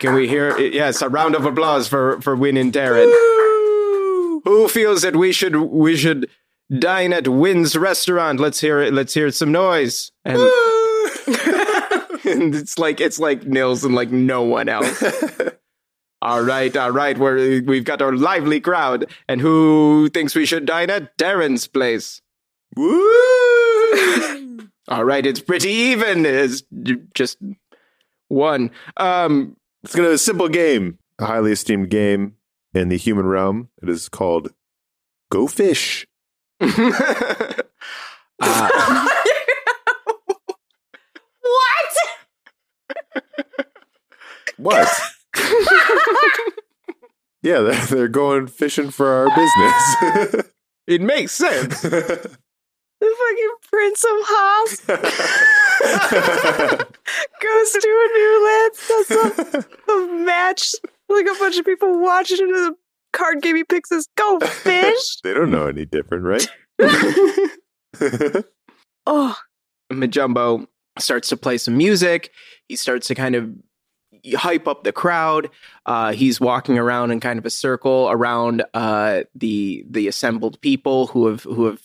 Can we hear? Yes, a round of applause for for Win and Taryn. Who feels that we should we should dine at Win's restaurant? Let's hear it. Let's hear some noise. And, and it's like it's like Nils and like no one else. All right, all right. We're, we've got our lively crowd. And who thinks we should dine at Darren's place? Woo! All right, it's pretty even. It's just one. Um, It's gonna be a simple game, a highly esteemed game in the human realm. It is called Go Fish. uh, what? What? yeah, they're, they're going fishing for our business. it makes sense. The fucking Prince of Haas goes to a new land, does a, a match, like a bunch of people watching it, and the card game he picks is Go Fish. they don't know any different, right? oh, Majumbo starts to play some music. He starts to kind of hype up the crowd. Uh, he's walking around in kind of a circle around uh, the the assembled people who have who have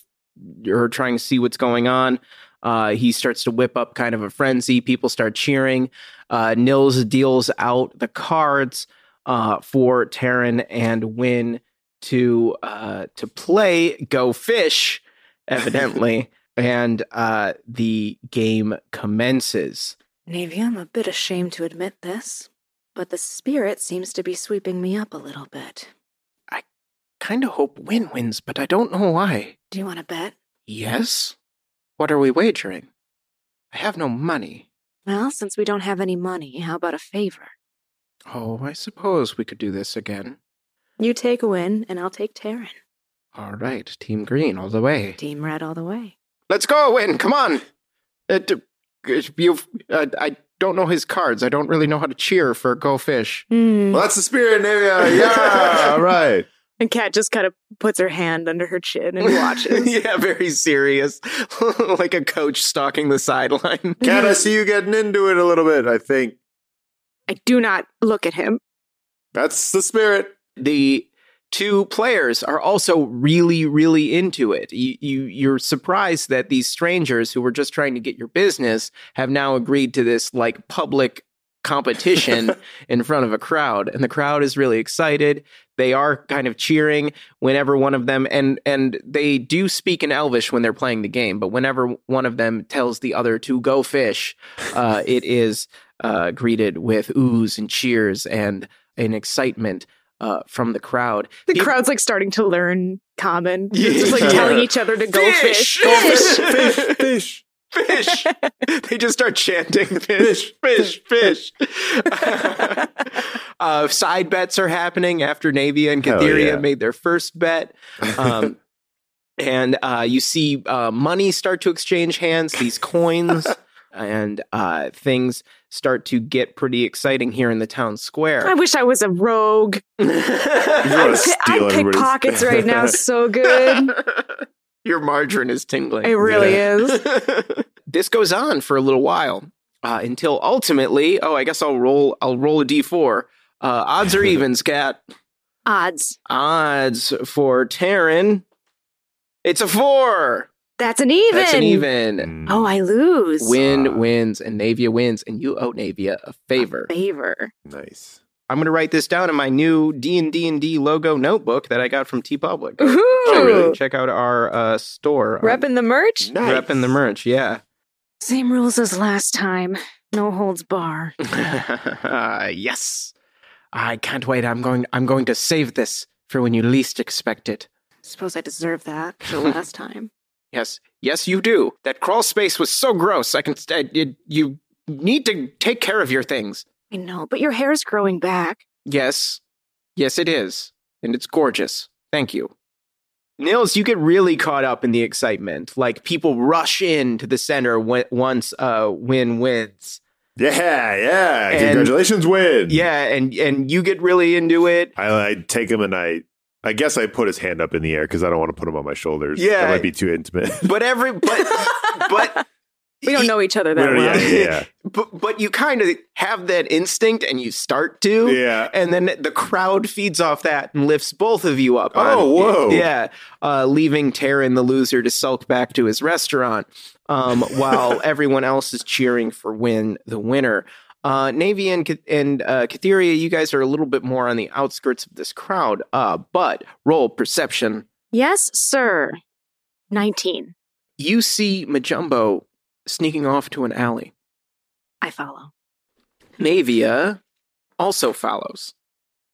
are trying to see what's going on. Uh, he starts to whip up kind of a frenzy. People start cheering. Uh, Nils deals out the cards uh, for Taryn and Win to uh, to play Go Fish, evidently, and uh, the game commences. Navy, I'm a bit ashamed to admit this, but the spirit seems to be sweeping me up a little bit. I Kind of hope Win wins, but I don't know why. Do you want to bet? Yes? What are we wagering? I have no money. Well, since we don't have any money, how about a favor? Oh, I suppose we could do this again. You take Win, and I'll take Taryn. All right, Team Green all the way. Team Red all the way. Let's go, Win. Come on. Uh, d- you, uh, I don't know his cards. I don't really know how to cheer for Go Fish. Hmm. well, that's the spirit, Navia. Yeah, all right. And Kat just kind of puts her hand under her chin and watches. yeah, very serious, like a coach stalking the sideline. Kat, I see you getting into it a little bit. I think I do not look at him. that's the spirit. the two players are also really really into it. You, you you're surprised that these strangers who were just trying to get your business have now agreed to this like public competition in front of a crowd and the crowd is really excited. They are kind of cheering whenever one of them and and they do speak in elvish when they're playing the game but whenever one of them tells the other to go fish uh, it is uh, greeted with oohs and cheers and an excitement uh, from the crowd. The Peop- crowd's like starting to learn common. Yeah. It's just like telling each other to go fish. Fish! Fish! Fish. fish. they just start chanting fish, fish, fish. uh, side bets are happening after Navia and Hell Katheria yeah. made their first bet. Um, and uh, you see uh, money start to exchange hands, these coins, and uh, things start to get pretty exciting here in the town square. I wish I was a rogue. I'd, pi- I'd pick pockets right now so good. Your margarine is tingling. It really Yeah. is. this goes on for a little while uh, until ultimately, oh, I guess I'll roll. I'll roll a d4. Uh, odds or evens, cat. Odds. Odds for Taryn. It's a four. That's an even. That's an even. Mm. Oh, I lose. Win Ah. wins and Navia wins, and you owe Navia a favor. Favor. nice. I'm going to write this down in my new D and D and D logo notebook that I got from TeePublic. Ooh. Check out our uh, store. on- Repping the merch. Nice. repping the merch. Yeah. Same rules as last time. No holds bar. yes. I can't wait. I'm going I'm going to save this for when you least expect it. Suppose I deserve that for last time. Yes. Yes, you do. That crawl space was so gross. I can st- it, you need to take care of your things. I know, but your hair's growing back. Yes. Yes, it is. And it's gorgeous. Thank you. Nils, you get really caught up in the excitement. Like people rush into the center when, once uh, Win wins. Yeah, yeah. And- Congratulations, win. Yeah, and and you get really into it. I, I take him and I, I guess I put his hand up in the air because I don't want to put him on my shoulders. Yeah. that might be too intimate. But every but but We don't know each other that don't- well. yeah, yeah, but but you kind of have that instinct and you start to yeah. and then the crowd feeds off that and lifts both of you up on- Oh, whoa. yeah uh, leaving Taryn the loser to sulk back to his restaurant um, while everyone else is cheering for win the winner uh, Navy and Ca- and uh, Katheria, you guys are a little bit more on the outskirts of this crowd, uh, but roll perception. Yes, sir. 19. you see Majumbo sneaking off to an alley. I follow. Navia also follows.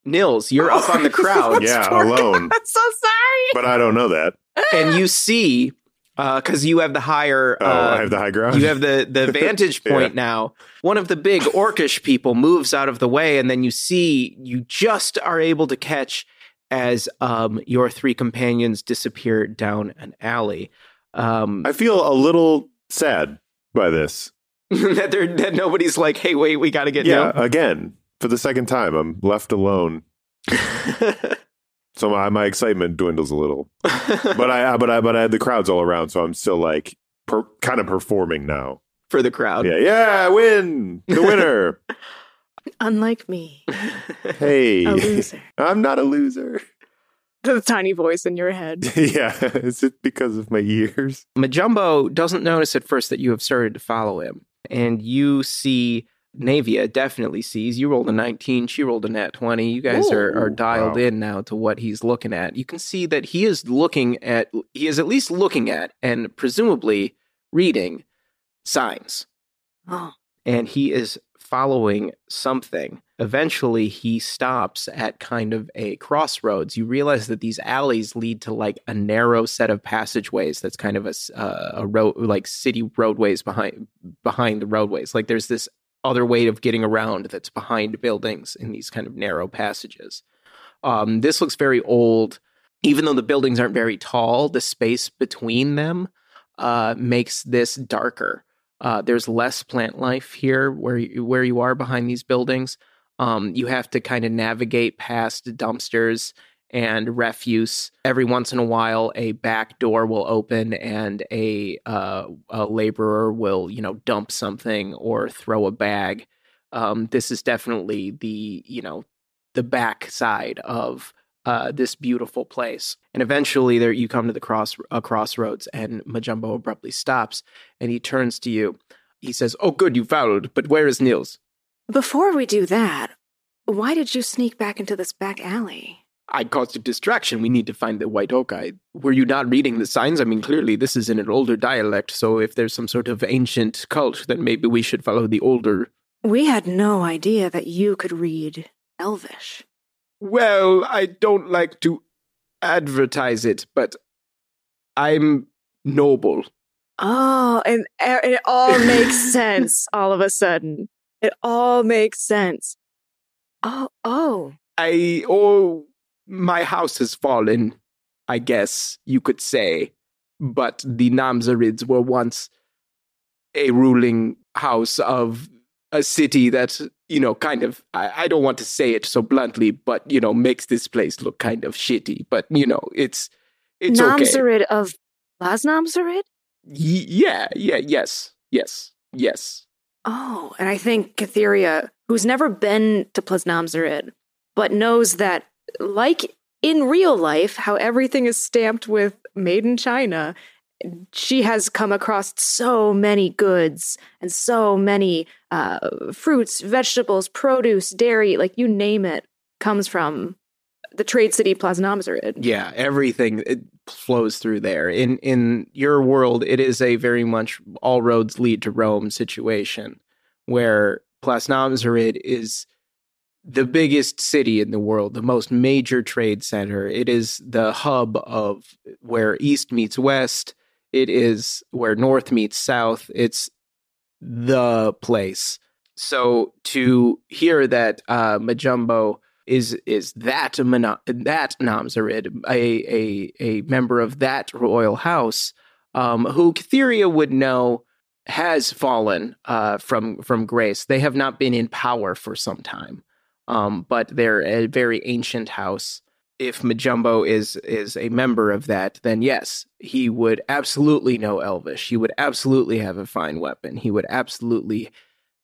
Nils, you're up on the crowd. Yeah, alone. I'm so sorry. But I don't know that. and you see because you have the higher Oh, uh, I have the high ground. you have the the vantage Yeah. point now one of the big orcish people moves out of the way and then you see you just are able to catch as um, your three companions disappear down an alley um, I feel a little sad by this. that, that nobody's like hey wait we got to get Yeah, again, for the second time, I'm left alone. down So my, my excitement dwindles a little. But I but I but I had the crowds all around, so I'm still like per, kind of performing now. for the crowd Yeah, yeah, I win. The winner. Unlike me, hey. a loser. I'm not a loser. the tiny voice in your head. yeah, is it because of my ears? Majumbo doesn't notice at first that you have started to follow him, and you see Navia definitely sees. You rolled a 19, she rolled a nat 20. You guys are, are dialed wow. in now to what he's looking at. You can see that he is looking at, he is at least looking at and presumably reading signs, Oh, and he is following something. Eventually, he stops at kind of a crossroads. You realize that these alleys lead to like a narrow set of passageways. That's kind of a uh, a road, like city roadways behind behind the roadways. Like there's this other way of getting around that's behind buildings in these kind of narrow passages. Um, this looks very old. Even though the buildings aren't very tall, the space between them uh, makes this darker. Uh, there's less plant life here where you, where you are behind these buildings. Um, you have to kind of navigate past dumpsters and refuse. Every once in a while, a back door will open and a, uh, a laborer will, you know, dump something or throw a bag. Um, this is definitely the, you know, the back side of uh, this beautiful place. And eventually, there you come to the cross crossroads, and Majumbo abruptly stops, and he turns to you. He says, "Oh, good, you followed. But where is Nils? before we do that, why did you sneak back into this back alley? I caused a distraction. We need to find the white oak. I were you not reading the signs? I mean, clearly this is in an older dialect. So if there's some sort of ancient cult, then maybe we should follow the older." We had no idea that you could read Elvish. Well, I don't like to advertise it, but I'm noble. Oh, and it all makes sense all of a sudden. It all makes sense. Oh, oh. I oh my house has fallen, I guess you could say. But the Namzarids were once a ruling house of a city that, you know, kind of I, I don't want to say it so bluntly, but you know, makes this place look kind of shitty. But you know, it's it's okay. Namzarid of Plasnamzarid? Y- yeah, yeah, yes, yes, yes. Oh, and I think Catheria, who's never been to Plasnamzarid, but knows that, like in real life, how everything is stamped with made in China, she has come across so many goods and so many uh, fruits, vegetables, produce, dairy, like you name it, comes from the trade city Plasnamzarid. Yeah, everything it flows through there. In in your world, it is a very much all roads lead to Rome situation, where Plasnamzarid is the biggest city in the world, the most major trade center. It is the hub of where East meets West. It is where North meets South. It's the place. So to hear that uh, Majumbo is is that that Namzarid, a, a a member of that royal house, um, who Catheria would know has fallen uh, from from grace. They have not been in power for some time, um, but they're a very ancient house. If Majumbo is is a member of that, then yes, he would absolutely know Elvish. He would absolutely have a fine weapon. He would absolutely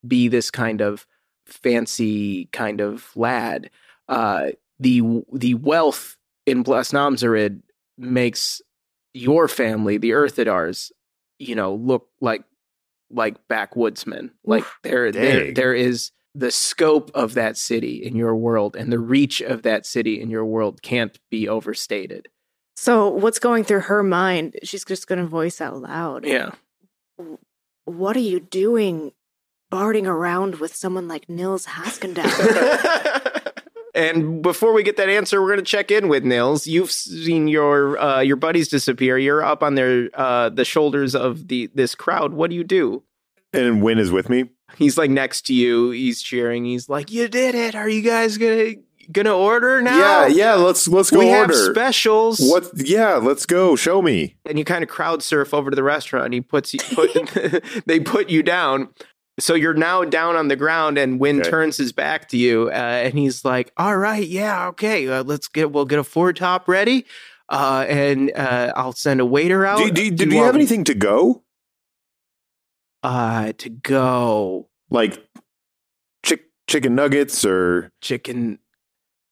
be this kind of fancy kind of lad. Uh, the the wealth in Plasnamzarid makes your family, the Earthidars, you know, look like like backwoodsmen. Like there there there is the scope of that city in your world and the reach of that city in your world can't be overstated. So what's going through her mind? She's just going to voice out loud. Yeah. What are you doing barding around with someone like Nils Haskendown? and before we get that answer, we're going to check in with Nils. You've seen your uh, your buddies disappear. You're up on their uh, the shoulders of the this crowd. What do you do? And Win is with me. He's like next to you. He's cheering. He's like, "You did it! Are you guys gonna gonna order now?" Yeah, yeah. Let's let's go we have order. specials. What? Yeah, let's go. Show me. and you kind of crowd surf over to the restaurant. He puts you, put, they put you down. So you're now down on the ground, and Win Okay. turns his back to you, uh, and he's like, "All right, yeah, okay, uh, let's get we'll get a four top ready, uh, and uh, I'll send a waiter out. Do, do, do, you you have anything to go? Uh, to go Like chick, chicken nuggets or? chicken,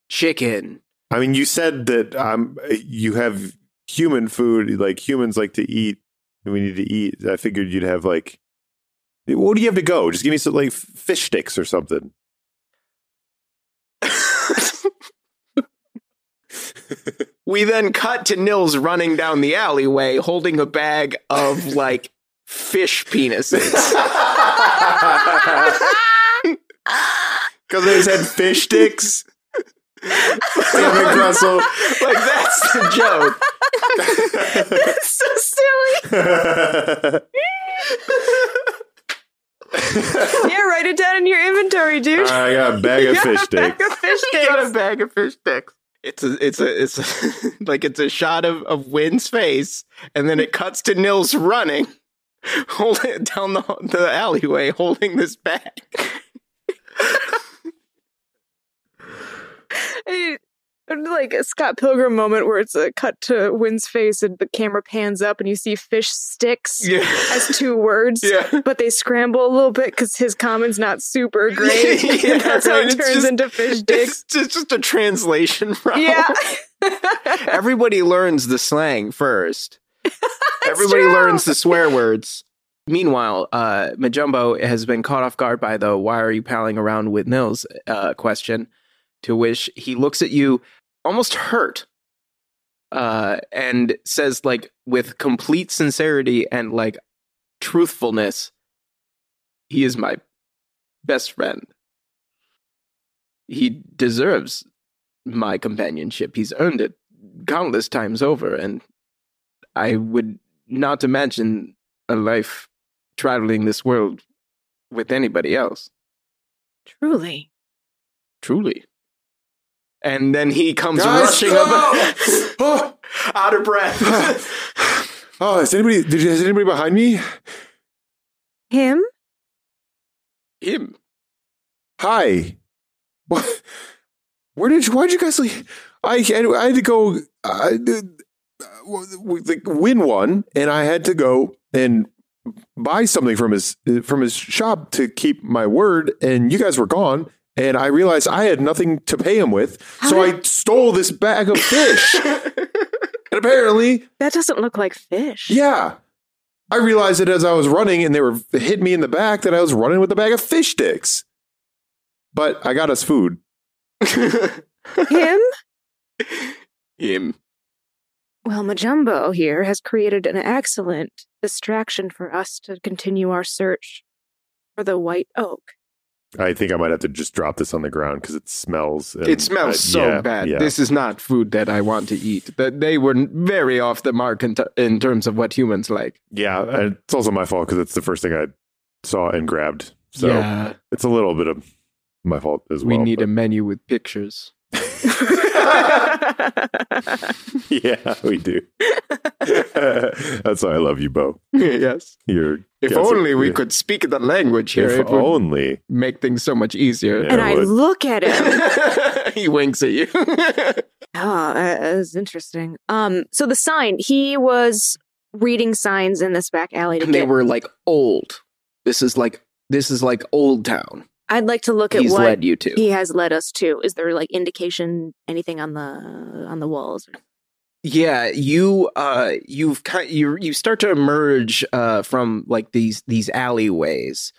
chicken? I mean, you said that um you have human food. Like humans like to eat. and We need to eat. I figured you'd have like. What do you have to go? Just give me some like fish sticks or something. We then cut to Nils running down the alleyway, holding a bag of like fish penises. Because they said fish sticks. Damn Russell. like that's the joke. so silly. Yeah, write it down in your inventory, dude. I got a bag of fish Bag sticks. of fish He got a bag of fish sticks. It's a, it's a, it's a, like it's a shot of of Win's face, and then it cuts to Nils running, holding down the the alleyway, holding this bag. I- like a Scott Pilgrim moment where it's a cut to Win's face and the camera pans up and you see fish sticks Yeah, as two words. yeah. But they scramble a little bit because his comment's not super great. Yeah, That's how it It's turns just- into fish sticks. It's just, just a translation problem. Yeah. Everybody learns the slang first. Everybody true. learns the swear words. Meanwhile, uh, Majumbo has been caught off guard by the "Why are you palling around with Nils?" Uh, question, to which he looks at you almost hurt, uh, and says, like with complete sincerity and like truthfulness, "He is my best friend. He deserves my companionship. He's earned it countless times over, and I would not imagine a life traveling this world with anybody else. Truly. Truly. And then he comes Guys, rushing no! up, Oh, out of breath. oh, is anybody? Did you? Is anybody behind me? Him? Him. Hi. What? Where did you? Why'd you guys leave? I had, I had to go. I win one, and I had to go and buy something from his from his shop to keep my word. And you guys were gone, and I realized I had nothing to pay him with, so I stole this bag of fish. and apparently, That doesn't look like fish. yeah. I realized it as I was running and they were hitting me in the back that I was running with a bag of fish sticks. But I got us food. Him? Him. Well, Majumbo here has created an excellent distraction for us to continue our search for the white oak. I think I might have to just drop this on the ground because it smells. and It smells I- so yeah, bad. yeah. This is not food that I want to eat. That they were very off the mark in, t- in terms of what humans like. yeah, and it's also my fault because it's the first thing I saw and grabbed. So yeah, it's a little bit of my fault as well. we well. need a menu with pictures. yeah, we do. That's why I love you, Bo. yes. You're If yes, only we yeah. could speak the language here, If it would only. make things so much easier. Yeah. and I would. look at him. he winks at you. Oh, that is interesting. Um, so the sign, he was reading signs in this back alley to and they were like old. This is like this is like old town. I'd like to look at He's what led you to. he has led us to. Is there like indication, anything on the on the walls? Yeah, you uh you've kind you you start to emerge uh from like these these alleyways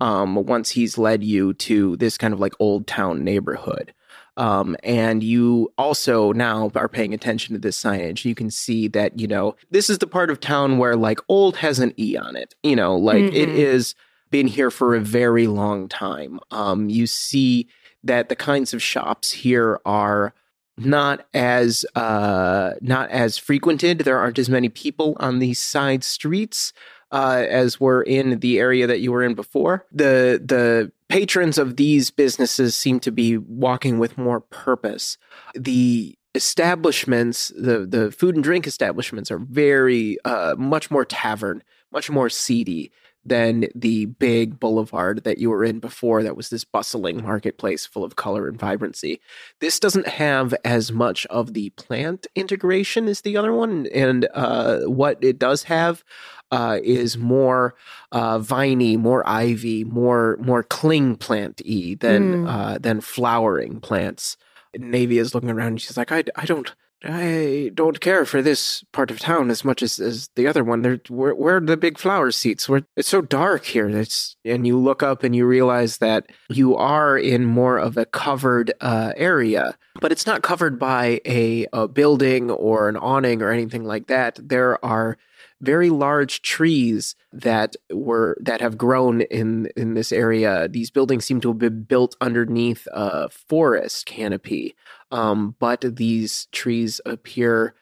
um once he's led you to this kind of like old town neighborhood. Um, and you also now are paying attention to this signage. You can see that, you know, this is the part of town where like old has an E on it. You know, like it Mhm. is been here for a very long time. Um, you see that the kinds of shops here are not as uh, not as frequented. There aren't as many people on these side streets uh, as were in the area that you were in before. The the patrons of these businesses seem to be walking with more purpose. The establishments, the the food and drink establishments, are very uh, much more tavern, much more seedy than the big boulevard that you were in before. That was this bustling marketplace full of color and vibrancy. This doesn't have as much of the plant integration as the other one, and uh, what it does have uh, is more uh, viney, more ivy, more more cling plant y than Mm. uh, than flowering plants. Navy is looking around and she's like, I, I don't I don't care for this part of town as much as, as the other one. There, where, where are the big flower seats? Where it's so dark here. It's and you look up and you realize that you are in more of a covered uh, area, but it's not covered by a, a building or an awning or anything like that. There are very large trees that were that have grown in in this area. These buildings seem to have been built underneath a forest canopy, um, but these trees appear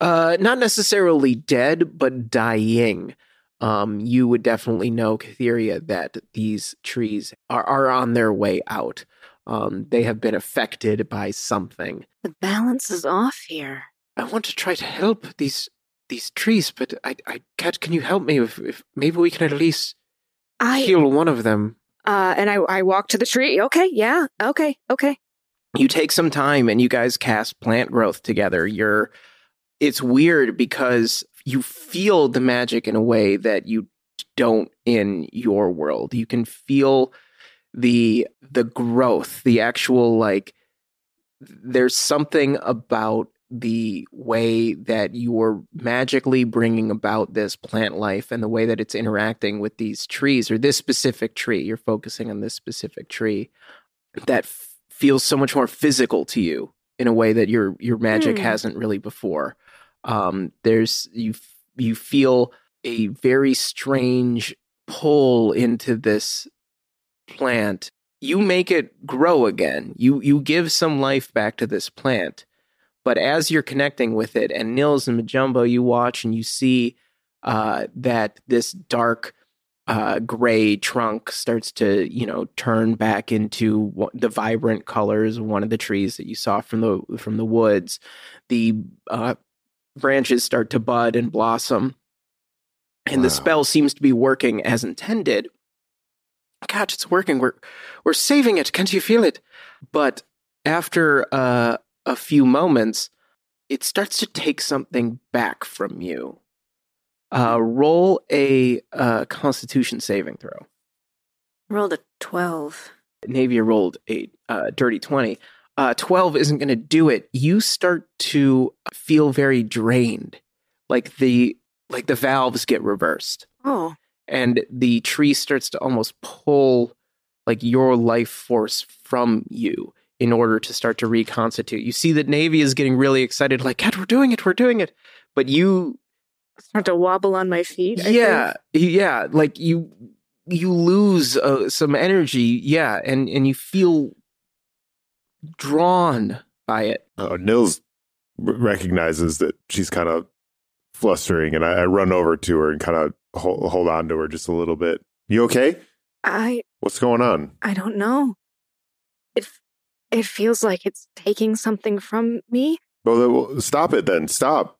uh, not necessarily dead, but dying. Um, you would definitely know, Catheria, that these trees are, are on their way out. Um, they have been affected by something. The balance is off here. I want to try to help these these trees, but I, I can't. Can you help me? If, if maybe we can at least I heal one of them. uh and I I walk to the tree. Okay, yeah. Okay, okay. you take some time and you guys cast plant growth together you're it's weird because you feel the magic in a way that you don't in your world you can feel the the growth the actual like there's something about the way that you're magically bringing about this plant life and the way that it's interacting with these trees or this specific tree you're focusing on this specific tree that f- feels so much more physical to you in a way that your your magic Hmm. hasn't really before. Um, there's you f- you feel a very strange pull into this plant. You make it grow again. You you give some life back to this plant. But as you're connecting with it, and Nils and Majumbo, you watch and you see uh, that this dark uh, gray trunk starts to you know turn back into the vibrant colors of one of the trees that you saw from the from the woods. The uh, branches start to bud and blossom. And the spell seems to be working as intended. Gosh it's working. We're we're saving it. Can't you feel it? But after uh, a few moments it starts to take something back from you uh, roll a uh, Constitution saving throw. Rolled a 12. Navia rolled a uh, dirty twenty. Uh, Twelve isn't going to do it. You start to feel very drained, like the like the valves get reversed, Oh. and the tree starts to almost pull like your life force from you in order to start to reconstitute. You see that Navy is getting really excited, like, God, we're doing it, we're doing it. But you Start to wobble on my feet. I yeah yeah like you you lose uh, some energy yeah and and you feel drawn by it Oh, Nils recognizes that she's kind of flustering, and I, I run over to her and kind of hold, hold on to her just a little bit. You okay? I What's going on? I don't know. It it feels like it's taking something from me. Well, well, stop it then. Stop.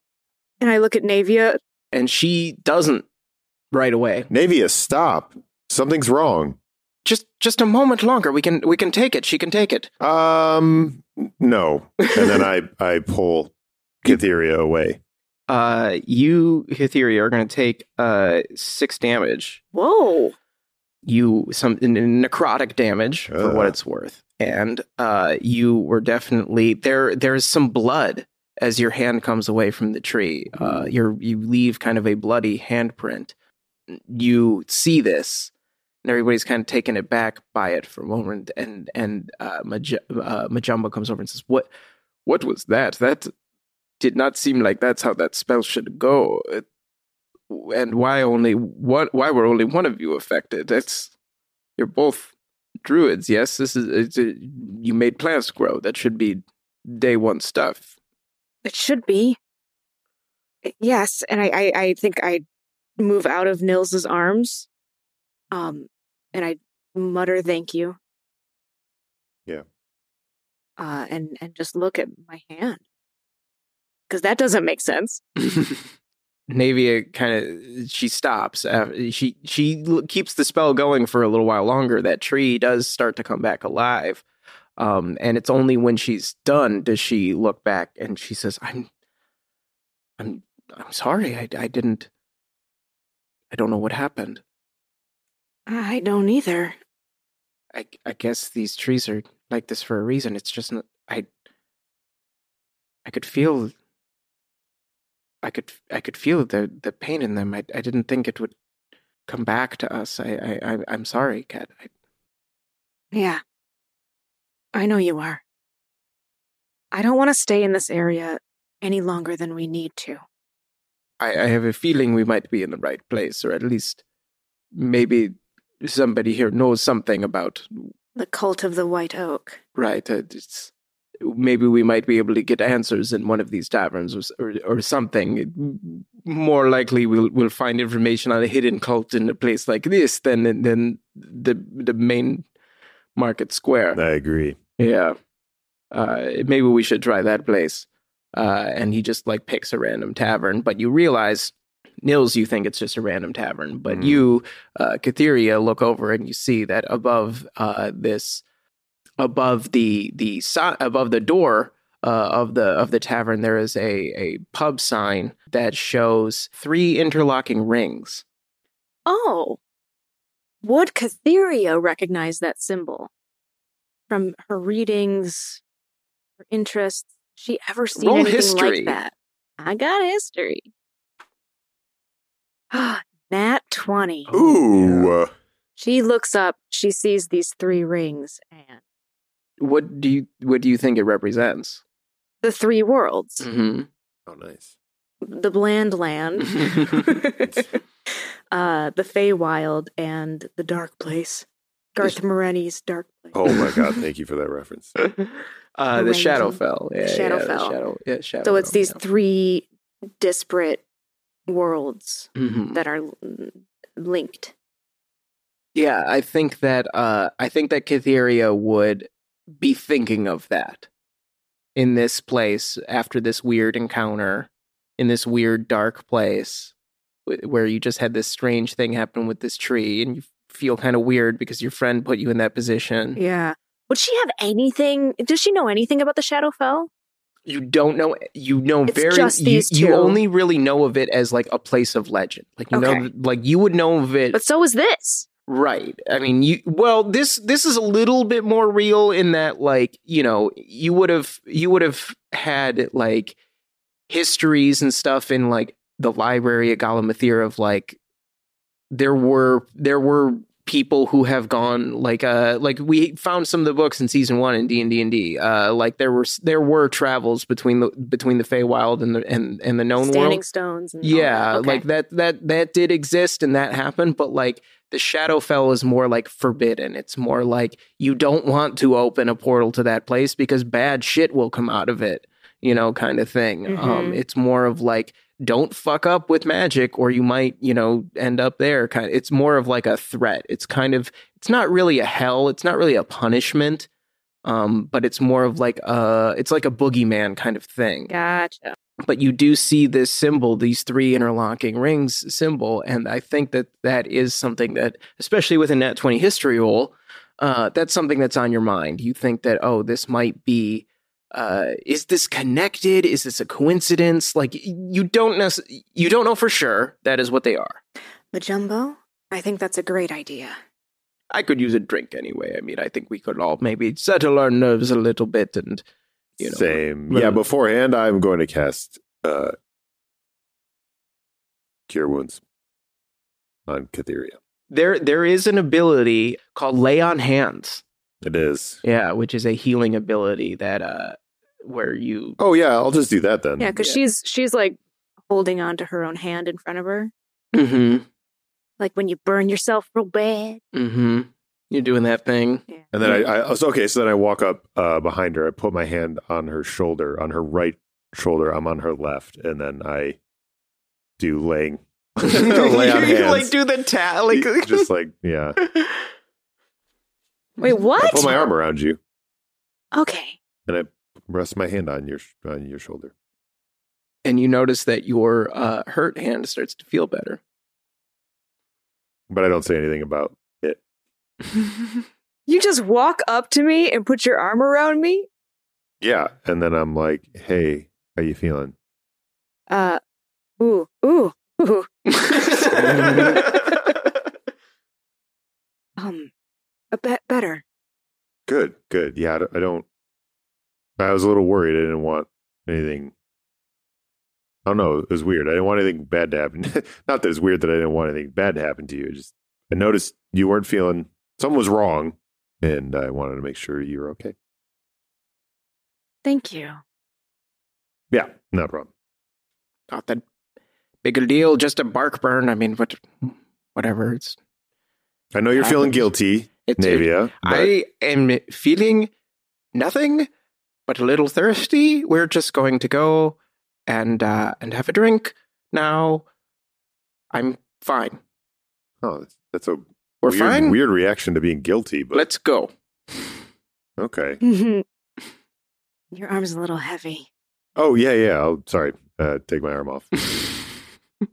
And I look at Navia. and she doesn't right away Navia, stop. Something's wrong. just just a moment longer we can we can take it she can take it Um, no. And then I, I pull Cytheria away. uh you Hytheria are going to take uh 6 damage Whoa. you some n- n- necrotic damage for what it's worth and uh you were definitely there there's some blood as your hand comes away from the tree uh you're you leave kind of a bloody handprint you see this and everybody's kind of taken aback by it for a moment. And and uh, Maj- uh, Majumbo comes over and says, "What? What was that? That did not seem like that's how that spell should go. It, and why only what? Why were only one of you affected? That's you're both druids. Yes, this is it's a, you made plants grow. That should be day one stuff. It should be. Yes, and I, I, I think I move out of Nils's arms, um, and I mutter thank you. Yeah. Uh, and and just look at my hand because that doesn't make sense. Navia kind of she stops. Uh, she she l- keeps the spell going for a little while longer. That tree does start to come back alive, um, and it's only when she's done does she look back and she says, "I'm, I'm, I'm sorry. I, I didn't. I don't know what happened. I don't either. I, I guess these trees are like this for a reason. It's just not, I. I could feel. I could I could feel the the pain in them. I I didn't think it would come back to us. I I, I I'm sorry, Kat. I, Yeah, I know you are. I don't want to stay in this area any longer than we need to. I I have a feeling we might be in the right place, or at least maybe somebody here knows something about The cult of the White Oak. right. Uh, it's maybe we might be able to get answers in one of these taverns or or, or something. More likely, we'll we'll find information on a hidden cult in a place like this than than the the main market square. I agree. Yeah. Uh, maybe we should try that place. Uh, and he just like picks a random tavern, but you realize, Nils, you think it's just a random tavern, but Mhm. you, uh, look over and you see that above uh, this, above the the si- above the door uh, of the of the tavern, there is a a pub sign that shows three interlocking rings. Oh, would Catheria recognize that symbol from her readings, her interests? She ever seen Roll anything history. like that? I got history. Nat twenty. Ooh. uh, She looks up. She sees these three rings and What do you what do you think it represents? the three worlds: Mm-hmm. Oh, nice. the Bland Land, uh, the Feywild, and the Dark Place. Garth Marenghi's Dark Place. Oh my god! Thank you for that reference. uh, the Shadowfell. Yeah, yeah, Shadowfell. the Shadow, yeah, Shadowfell. So it's these yeah. three disparate worlds Mhm. that are linked. Yeah, I think that uh, I think that Cytheria would be thinking of that in this place after this weird encounter in this weird dark place where you just had this strange thing happen with this tree and you feel kind of weird because your friend put you in that position. Yeah. Would she have anything? Does she know anything about the Shadowfell? You don't know you know It's very just you, these you two. only really know of it as like a place of legend. Like you Okay. know like you would know of it But so is this. Right. I mean, you well, this this is a little bit more real in that like, you know, you would have you would have had like histories and stuff in like the library at Galamathir of like there were there were people who have gone like uh like we found some of the books in season 1 in D&D and D uh like there were there were travels between the between the Feywild and the and and the known Standing world stones. And yeah that. Okay. like that that that did exist and that happened but like the shadowfell is more like forbidden it's more like you don't want to open a portal to that place because bad shit will come out of it you know kind of thing um Mhm. it's more of like don't fuck up with magic or you might you know end up there kind of it's more of like a threat it's kind of it's not really a hell it's not really a punishment um but it's more of like a it's like a boogeyman kind of thing Gotcha. but you do see this symbol, these three interlocking rings symbol, and I think that that is something that, especially with a Nat twenty history roll, uh, that's something that's on your mind. You think that oh, this might be. Uh, is this connected? Is this a coincidence? Like you don't know. You don't know for sure. That is what they are. Majumbo, I think that's a great idea. I could use a drink anyway. I mean, I think we could all maybe settle our nerves a little bit and you know. Same. little- Yeah. Beforehand, I'm going to cast uh, Cure Wounds on Catheria. there there is an ability called lay on hands. It is. Yeah, which is a healing ability that uh where you Oh yeah, I'll just do that then. Yeah, because Yeah. she's she's like holding on to her own hand in front of her, Mhm. like when you burn yourself real bad. Mhm. You're doing that thing. And then I, I so okay, so then I walk up uh, behind her. I put my hand on her shoulder, on her right shoulder. I'm on her left, and then I do laying, lay on you hands, like do the ta like just like yeah. Wait, what? I put my arm around you, Okay. and I rest my hand on your on your shoulder. and you notice that your uh, hurt hand starts to feel better. But I don't say anything about it. You just walk up to me and put your arm around me? Yeah, and then I'm like, "Hey, how you feeling?" Uh, ooh, ooh, ooh. Um, a bit better. Good, good. Yeah, I don't- I was a little worried. I didn't want anything. I don't know. It was weird. I didn't want anything bad to happen. Not that it's weird that I didn't want anything bad to happen to you. It just I noticed you weren't feeling. Something was wrong, and I wanted to make sure you were okay. Thank you. Yeah, no problem. Not that big a deal, just a bark burn. I mean, what, whatever. It's I know you're feeling guilty, it's. Navia. But I am feeling nothing but a little thirsty. We're just going to go and uh, and have a drink now. I'm fine. oh, that's, that's a We're weird, fine. weird reaction to being guilty. But Let's go. okay. Your arm's a little heavy. Oh yeah, yeah. I'll sorry. Uh, take my arm off.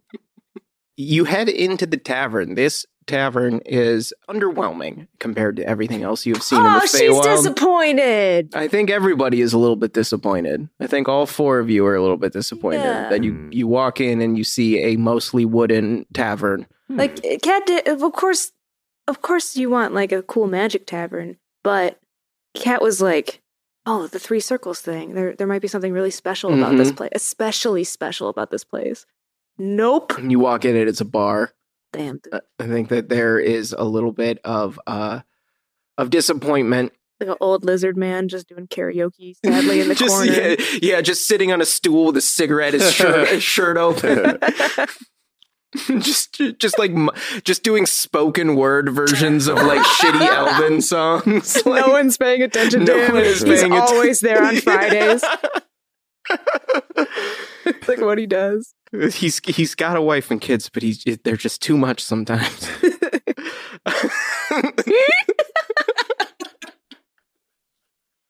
you head into the tavern. This tavern is underwhelming compared to everything else you've seen in Oh, the she's Feywild. disappointed. I think everybody is a little bit disappointed. I think all four of you are a little bit disappointed Yeah. that you you walk in and you see a mostly wooden tavern. Hmm. Like, eh, Cat, eh, of course, of course, you want like a cool magic tavern, but Cat was like, "Oh, the three circles thing. There, there might be something really special about this mm-hmm. place, especially special about this place." Nope. You walk in and it's a bar. Damn. dude. I think that there is a little bit of uh of disappointment. Like an old lizard man just doing karaoke, sadly in the just, corner. Yeah, yeah, just sitting on a stool with a cigarette, his shirt, his shirt open. just just like just doing spoken word versions of like shitty Elven songs no one's paying attention to no him. one is He's always there on Fridays. It's like what he does. He's he's got a wife and kids but he's they're just too much sometimes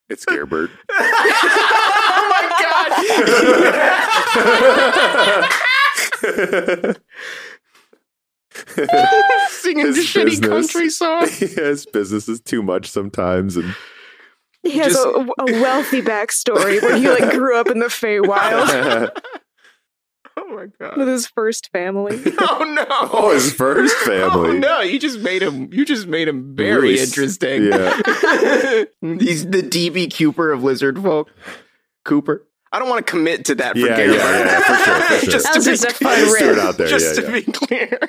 It's Gearbert. oh my god singing His shitty business. country song His business is too much sometimes, and He has Just- a, a wealthy backstory where he like grew up in the Feywild oh my god. with his first family. oh no oh, his first family. Oh no, you just made him. You just made him very Really interesting. yeah. he's the DB Cooper of lizard folk. Cooper. I don't want to commit to that for Yeah, Gary. yeah, yeah, for sure, for sure. just to was be just a clear. fun Just threw it riff. out there. Just yeah, to yeah. be clear.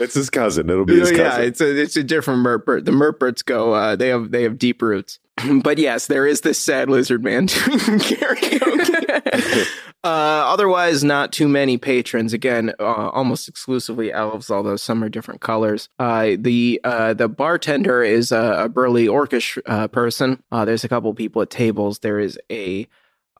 it's his cousin. It'll be his cousin. yeah, it's a it's a different Merpert. The Merperts go. Uh, they have they have deep roots. but yes, there is this sad lizard man doing karaoke. uh, otherwise, not too many patrons. Again, uh, almost exclusively elves, although some are different colors. Uh, the uh, the bartender is a, a burly orcish uh, person. Uh, there's a couple people at tables. There is a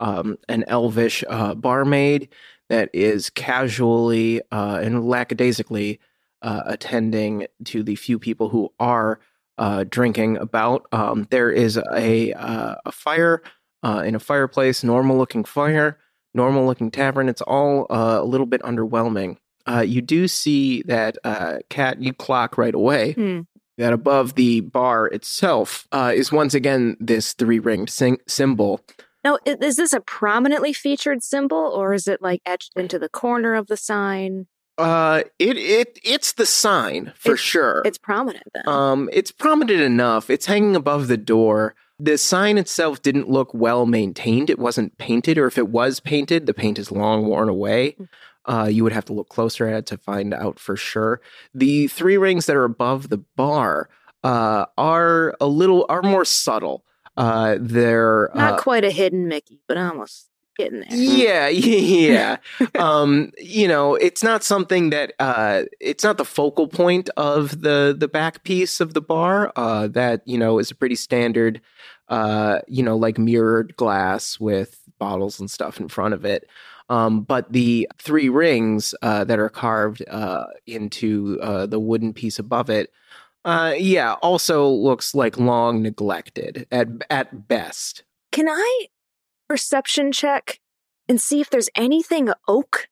um, an elvish uh, barmaid that is casually uh, and lackadaisically uh, attending to the few people who are uh, drinking about. Um, there is a uh, a fire uh, in a fireplace, normal looking fire, normal looking tavern. It's all uh, a little bit underwhelming. Uh, you do see that uh, cat. You clock right away Hmm. that above the bar itself uh, is once again this three ringed sing- symbol. Now, is this a prominently featured symbol, or is it like etched into the corner of the sign? Uh, it it it's the sign for It's- sure. It's prominent then. Um, it's prominent enough. It's hanging above the door. The sign itself didn't look well maintained. It wasn't painted, or if it was painted, the paint is long worn away. Uh, you would have to look closer at it to find out for sure. The three rings that are above the bar uh, are a little are more subtle. Uh, they're Not uh, quite a hidden Mickey, but almost getting there. yeah, yeah. um, you know, it's not something that uh it's not the focal point of the the back piece of the bar. Uh that, you know, is a pretty standard uh, you know, like mirrored glass with bottles and stuff in front of it. Um, but the three rings uh, that are carved uh, into uh, the wooden piece above it, uh, yeah, also looks like long neglected at at best. Can I perception check and see if there's anything oak,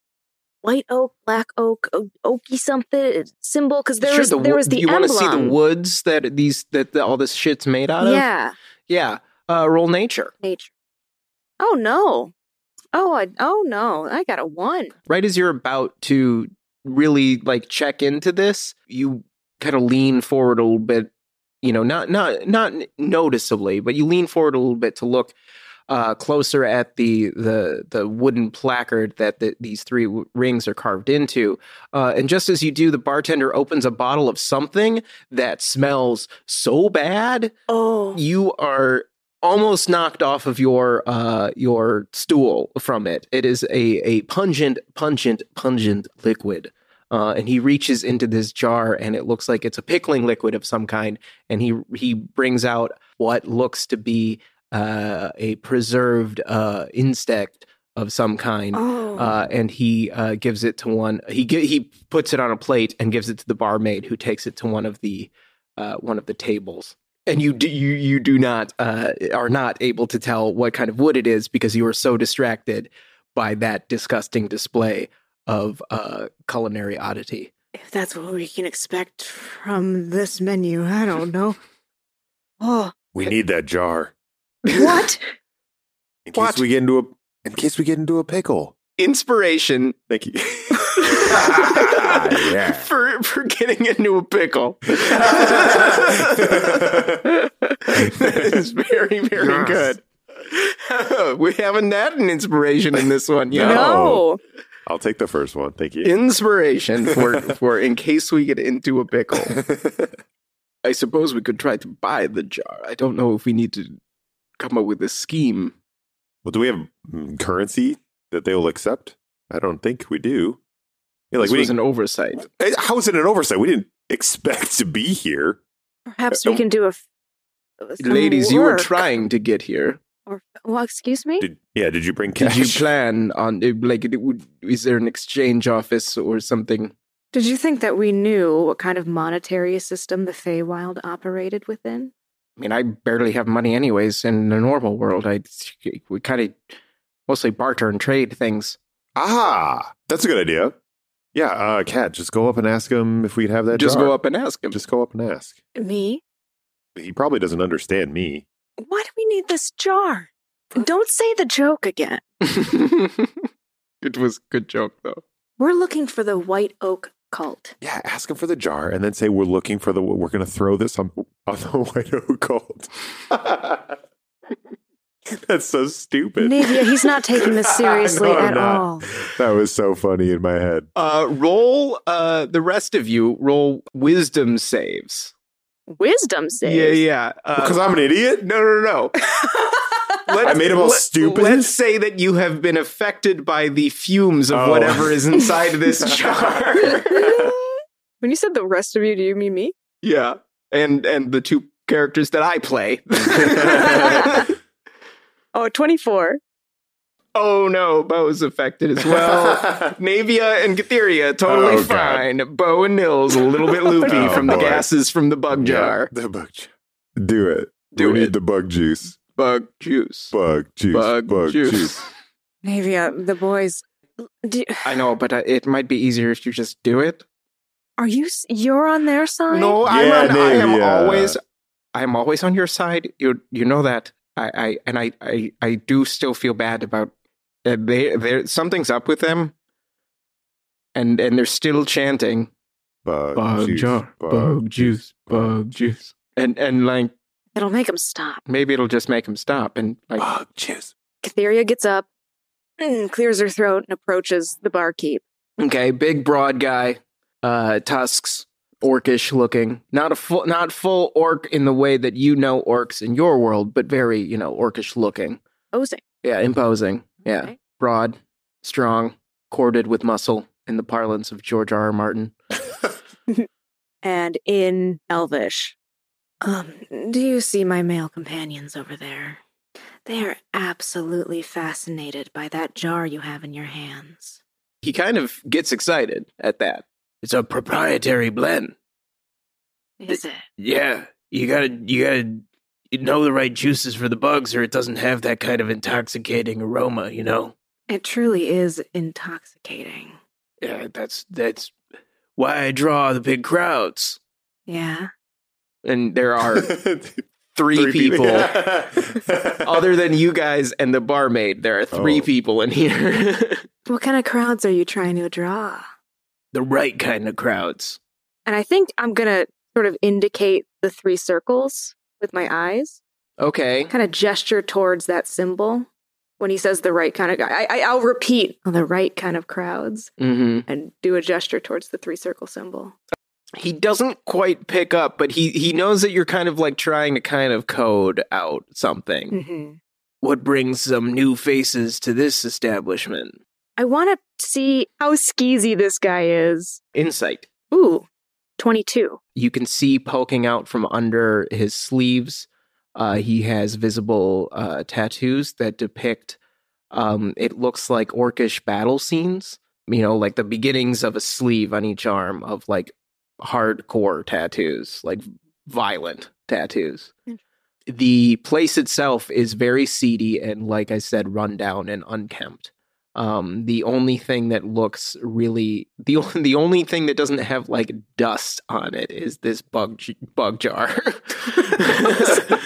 white oak, black oak, o- oaky something symbol? Because there Sure, was the there was the you want to see the woods that these that the, all this shit's made out of? Yeah, yeah. Uh, roll nature. nature. Oh no! Oh, I oh no! I got a one. Right as you're about to really like check into this, you kind of lean forward a little bit. You know, not not not noticeably, but you lean forward a little bit to look uh, closer at the the the wooden placard that the, these three w- rings are carved into. Uh, and just as you do, the bartender opens a bottle of something that smells so bad Oh, you are almost knocked off of your uh your stool from it. It is a a pungent pungent pungent liquid. Uh and he reaches into this jar and it looks like it's a pickling liquid of some kind and he he brings out what looks to be uh a preserved uh insect of some kind oh. uh, and he uh, gives it to one. He gi- he puts it on a plate and gives it to the barmaid, who takes it to one of the uh, one of the tables. And you do you you do not uh, are not able to tell what kind of wood it is because you are so distracted by that disgusting display of uh, culinary oddity. if that's what we can expect from this menu, I don't know. Oh, We need that jar what? in case What? we get into a in case we get into a pickle. Inspiration Thank you. yeah. for for getting into a pickle. that is very very Yes. good. we haven't had an inspiration in this one yet. No. No. I'll take the first one. Thank you. Inspiration for for in case we get into a pickle. I suppose we could try to buy the jar. I don't know if we need to come up with a scheme. well, do we have mm, currency that they will accept? I don't think we do. Yeah, like this we was an oversight. Eh, how is it an oversight? We didn't expect to be here. Perhaps we can do a. f- some Ladies, you were trying to get here. Or, well, excuse me. Did yeah? Did you bring Did you plan on uh, like? Is there an exchange office or something? Did you think that we knew what kind of monetary system the Feywild operated within? I mean, I barely have money anyways. In the normal world, I we kind of mostly barter and trade things. ah, that's a good idea. Yeah, uh, Kat, just go up and ask him if we'd have that. Just jar. go up and ask him. Just go up and ask. Me? He probably doesn't understand me. Why do we need this jar? Don't say the joke again. it was a good joke though. We're looking for the White Oak cult. Yeah, ask him for the jar, and then say we're looking for the. We're going to throw this on on the white oak cult. That's so stupid. Navia, he's not taking this seriously No, at not. all. That was so funny in my head. Uh, roll. Uh, the rest of you roll wisdom saves. Wisdom saves. Yeah, yeah. Uh, Because I'm an idiot. no, no, no. Let's- I made him all stupid? Let's say that you have been affected by the fumes of Oh. whatever is inside this jar. when you said the rest of you, do you mean me? yeah, and and the two characters that I play. Oh, 24. oh no, Bo is affected as well. Navia and Catheria totally Oh, God. fine. Bo and Nils a little bit loopy Oh, from the gases from the bug jar. Yeah, the bug. ju- Do it. Do we it. need the bug juice. Bug juice. Bug juice. Bug bug juice. Navia, the boys. Do, I know, but uh, it might be easier if you just do it. are you? You're on their side. No, I'm on, I am always I am always on your side. You you know that. I, I and I, I I do still feel bad about uh, they there something's up with them. And and they're still chanting Bug, bug juice. jar, bug juice, bug juice. And and like It'll make them stop. maybe it'll just make them stop and like Bug juice. Catheria gets up, clears her throat, and approaches the barkeep. Okay, big broad guy, uh, tusks, orcish looking. Not a full, not full orc in the way that you know orcs in your world, but very, you know, orcish looking. Posing. Yeah, imposing. Yeah, Okay. broad, strong, corded with muscle. In the parlance of George R. R. Martin. And in Elvish. Um, do you see my male companions over there? They are absolutely fascinated by that jar you have in your hands. He kind of gets excited at that. It's a proprietary blend. Is it? Yeah, you gotta, you gotta you know the right juices for the bugs, or it doesn't have that kind of intoxicating aroma. You know. It truly is intoxicating. Yeah, that's that's why I draw the big crowds. Yeah. And there are three, Three people, Yeah. other than you guys and the barmaid. There are three Oh. people in here. What kind of crowds are you trying to draw? the right kind of crowds. And I think I'm going to sort of indicate the three circles with my eyes, Okay. kind of gesture towards that symbol when he says the right kind of guy. I, I, I'll repeat the right kind of crowds Mm-hmm. and do a gesture towards the three circle symbol. He doesn't quite pick up, but he he knows that you're kind of like trying to kind of code out something. Mm-hmm. What brings some new faces to this establishment? I want to see how skeezy this guy is. Insight. Ooh, 22. you can see poking out from under his sleeves. Uh, he has visible uh, tattoos that depict. Um, it looks like orcish battle scenes. You know, like the beginnings of a sleeve on each arm of like hardcore tattoos, like violent tattoos. The place itself is very seedy and, like I said, run down and unkempt. Um, the only thing that looks really the the only thing that doesn't have like dust on it is this bug bug jar.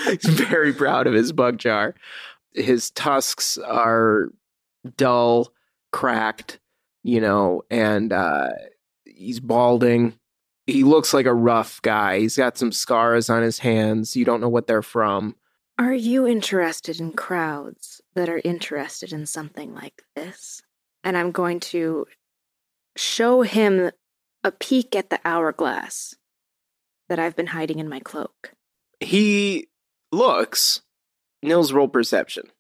He's very proud of his bug jar. His tusks are dull, cracked, you know, and uh, he's balding. He looks like a rough guy. He's got some scars on his hands. You don't know what they're from. Are you interested in crowds that are interested in something like this? And I'm going to show him a peek at the hourglass that I've been hiding in my cloak. He looks. Nils roll perception.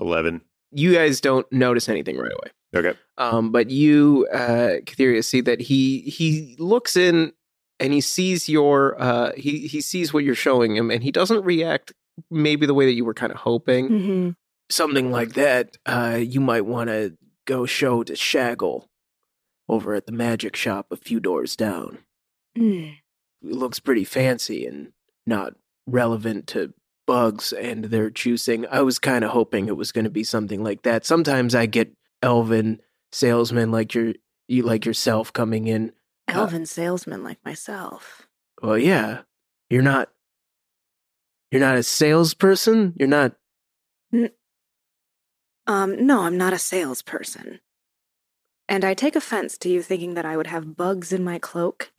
11. You guys don't notice anything right away. Okay. Um, but you, uh, Katheria, see that he he looks in and he sees your uh, he he sees what you're showing him, and he doesn't react maybe the way that you were kind of hoping. Mm-hmm. Something like that, uh, you might want to go show to Shaggle over at the magic shop a few doors down. Hmm. It looks pretty fancy and not relevant to bugs and their juicing. I was kind of hoping it was going to be something like that. Sometimes I get elven salesmen like your you like yourself coming in. Elven salesman like myself. Well, yeah, you're not. You're not a salesperson. You're not. Um, no, I'm not a salesperson. And I take offense to you thinking that I would have bugs in my cloak.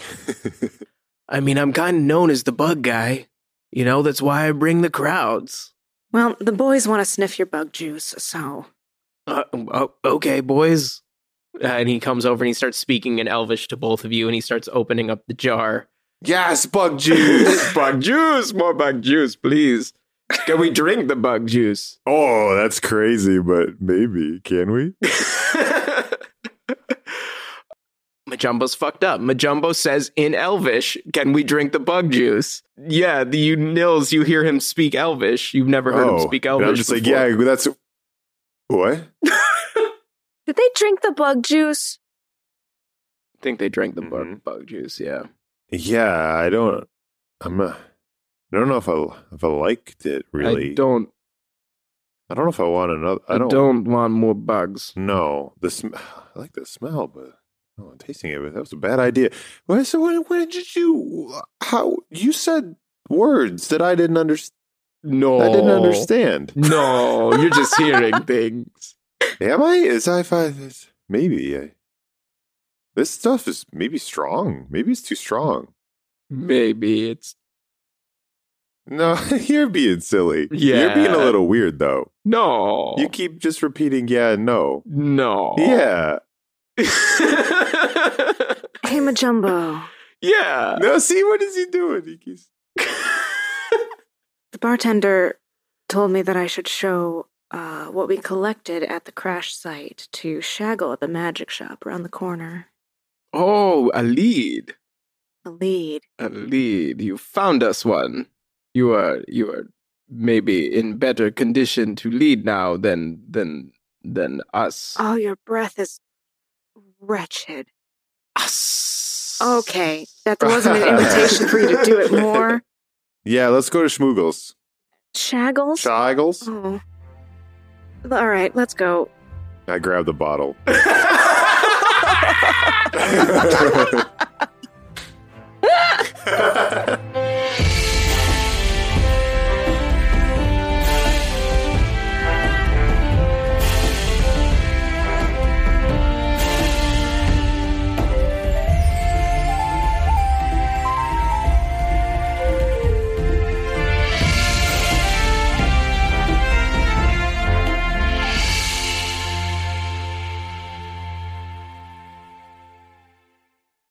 I mean, I'm kind of known as the bug guy. You know, that's why I bring the crowds. Well, the boys want to sniff your bug juice, so. Uh, oh, okay, boys. Uh, and he comes over and he starts speaking in Elvish to both of you, and he starts opening up the jar. yes, bug juice. bug juice, more bug juice, please. Can we drink the bug juice? oh, that's crazy, but maybe. Can we? Majumbo's fucked up. Majumbo says in Elvish, "Can we drink the bug juice?" Yeah, the you Nils, you hear him speak Elvish. You've never heard him speak Elvish. Oh, I'm just like, yeah, that's. What? Did they drink the bug juice? I think they drank the bug, Mhm. bug juice. Yeah, Yeah, I don't. I'm not. I don't know if I if I liked it really. I don't. I don't know if I want another. I I don't. don't, want more bugs. No, the sm- I like the smell, but oh, tasting it, But that was a bad idea. Well, so when, when did you? How you said words that I didn't understand? No, I didn't understand. No, you're just hearing things. Am I? Is I find this maybe? I, this stuff is maybe strong. Maybe it's too strong. Maybe it's No, you're being silly. Yeah. you're being a little weird though. no. You keep just repeating, yeah, no, no. yeah. Hey, Majumbo. yeah. No, see what is he doing? He keeps The bartender told me that I should show uh, what we collected at the crash site to Shaggle at the magic shop around the corner. Oh, a lead. A lead. A lead. You found us one. You are you are maybe in better condition to lead now than than than us. Oh, your breath is wretched. us. Okay, that wasn't an invitation for you to do it more. Yeah, let's go to Schmoogles. Shaggles? Shaggles? Oh. All right, let's go. I grab the bottle.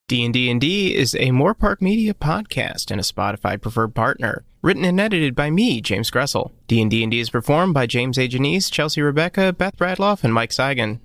D&D and D is a More Park Media podcast and a Spotify preferred partner. Written and edited by me, James Gressel. D&D and D is performed by James A. Janisse, Chelsea Rebecca, Beth Bradloff, and Mike Seigan.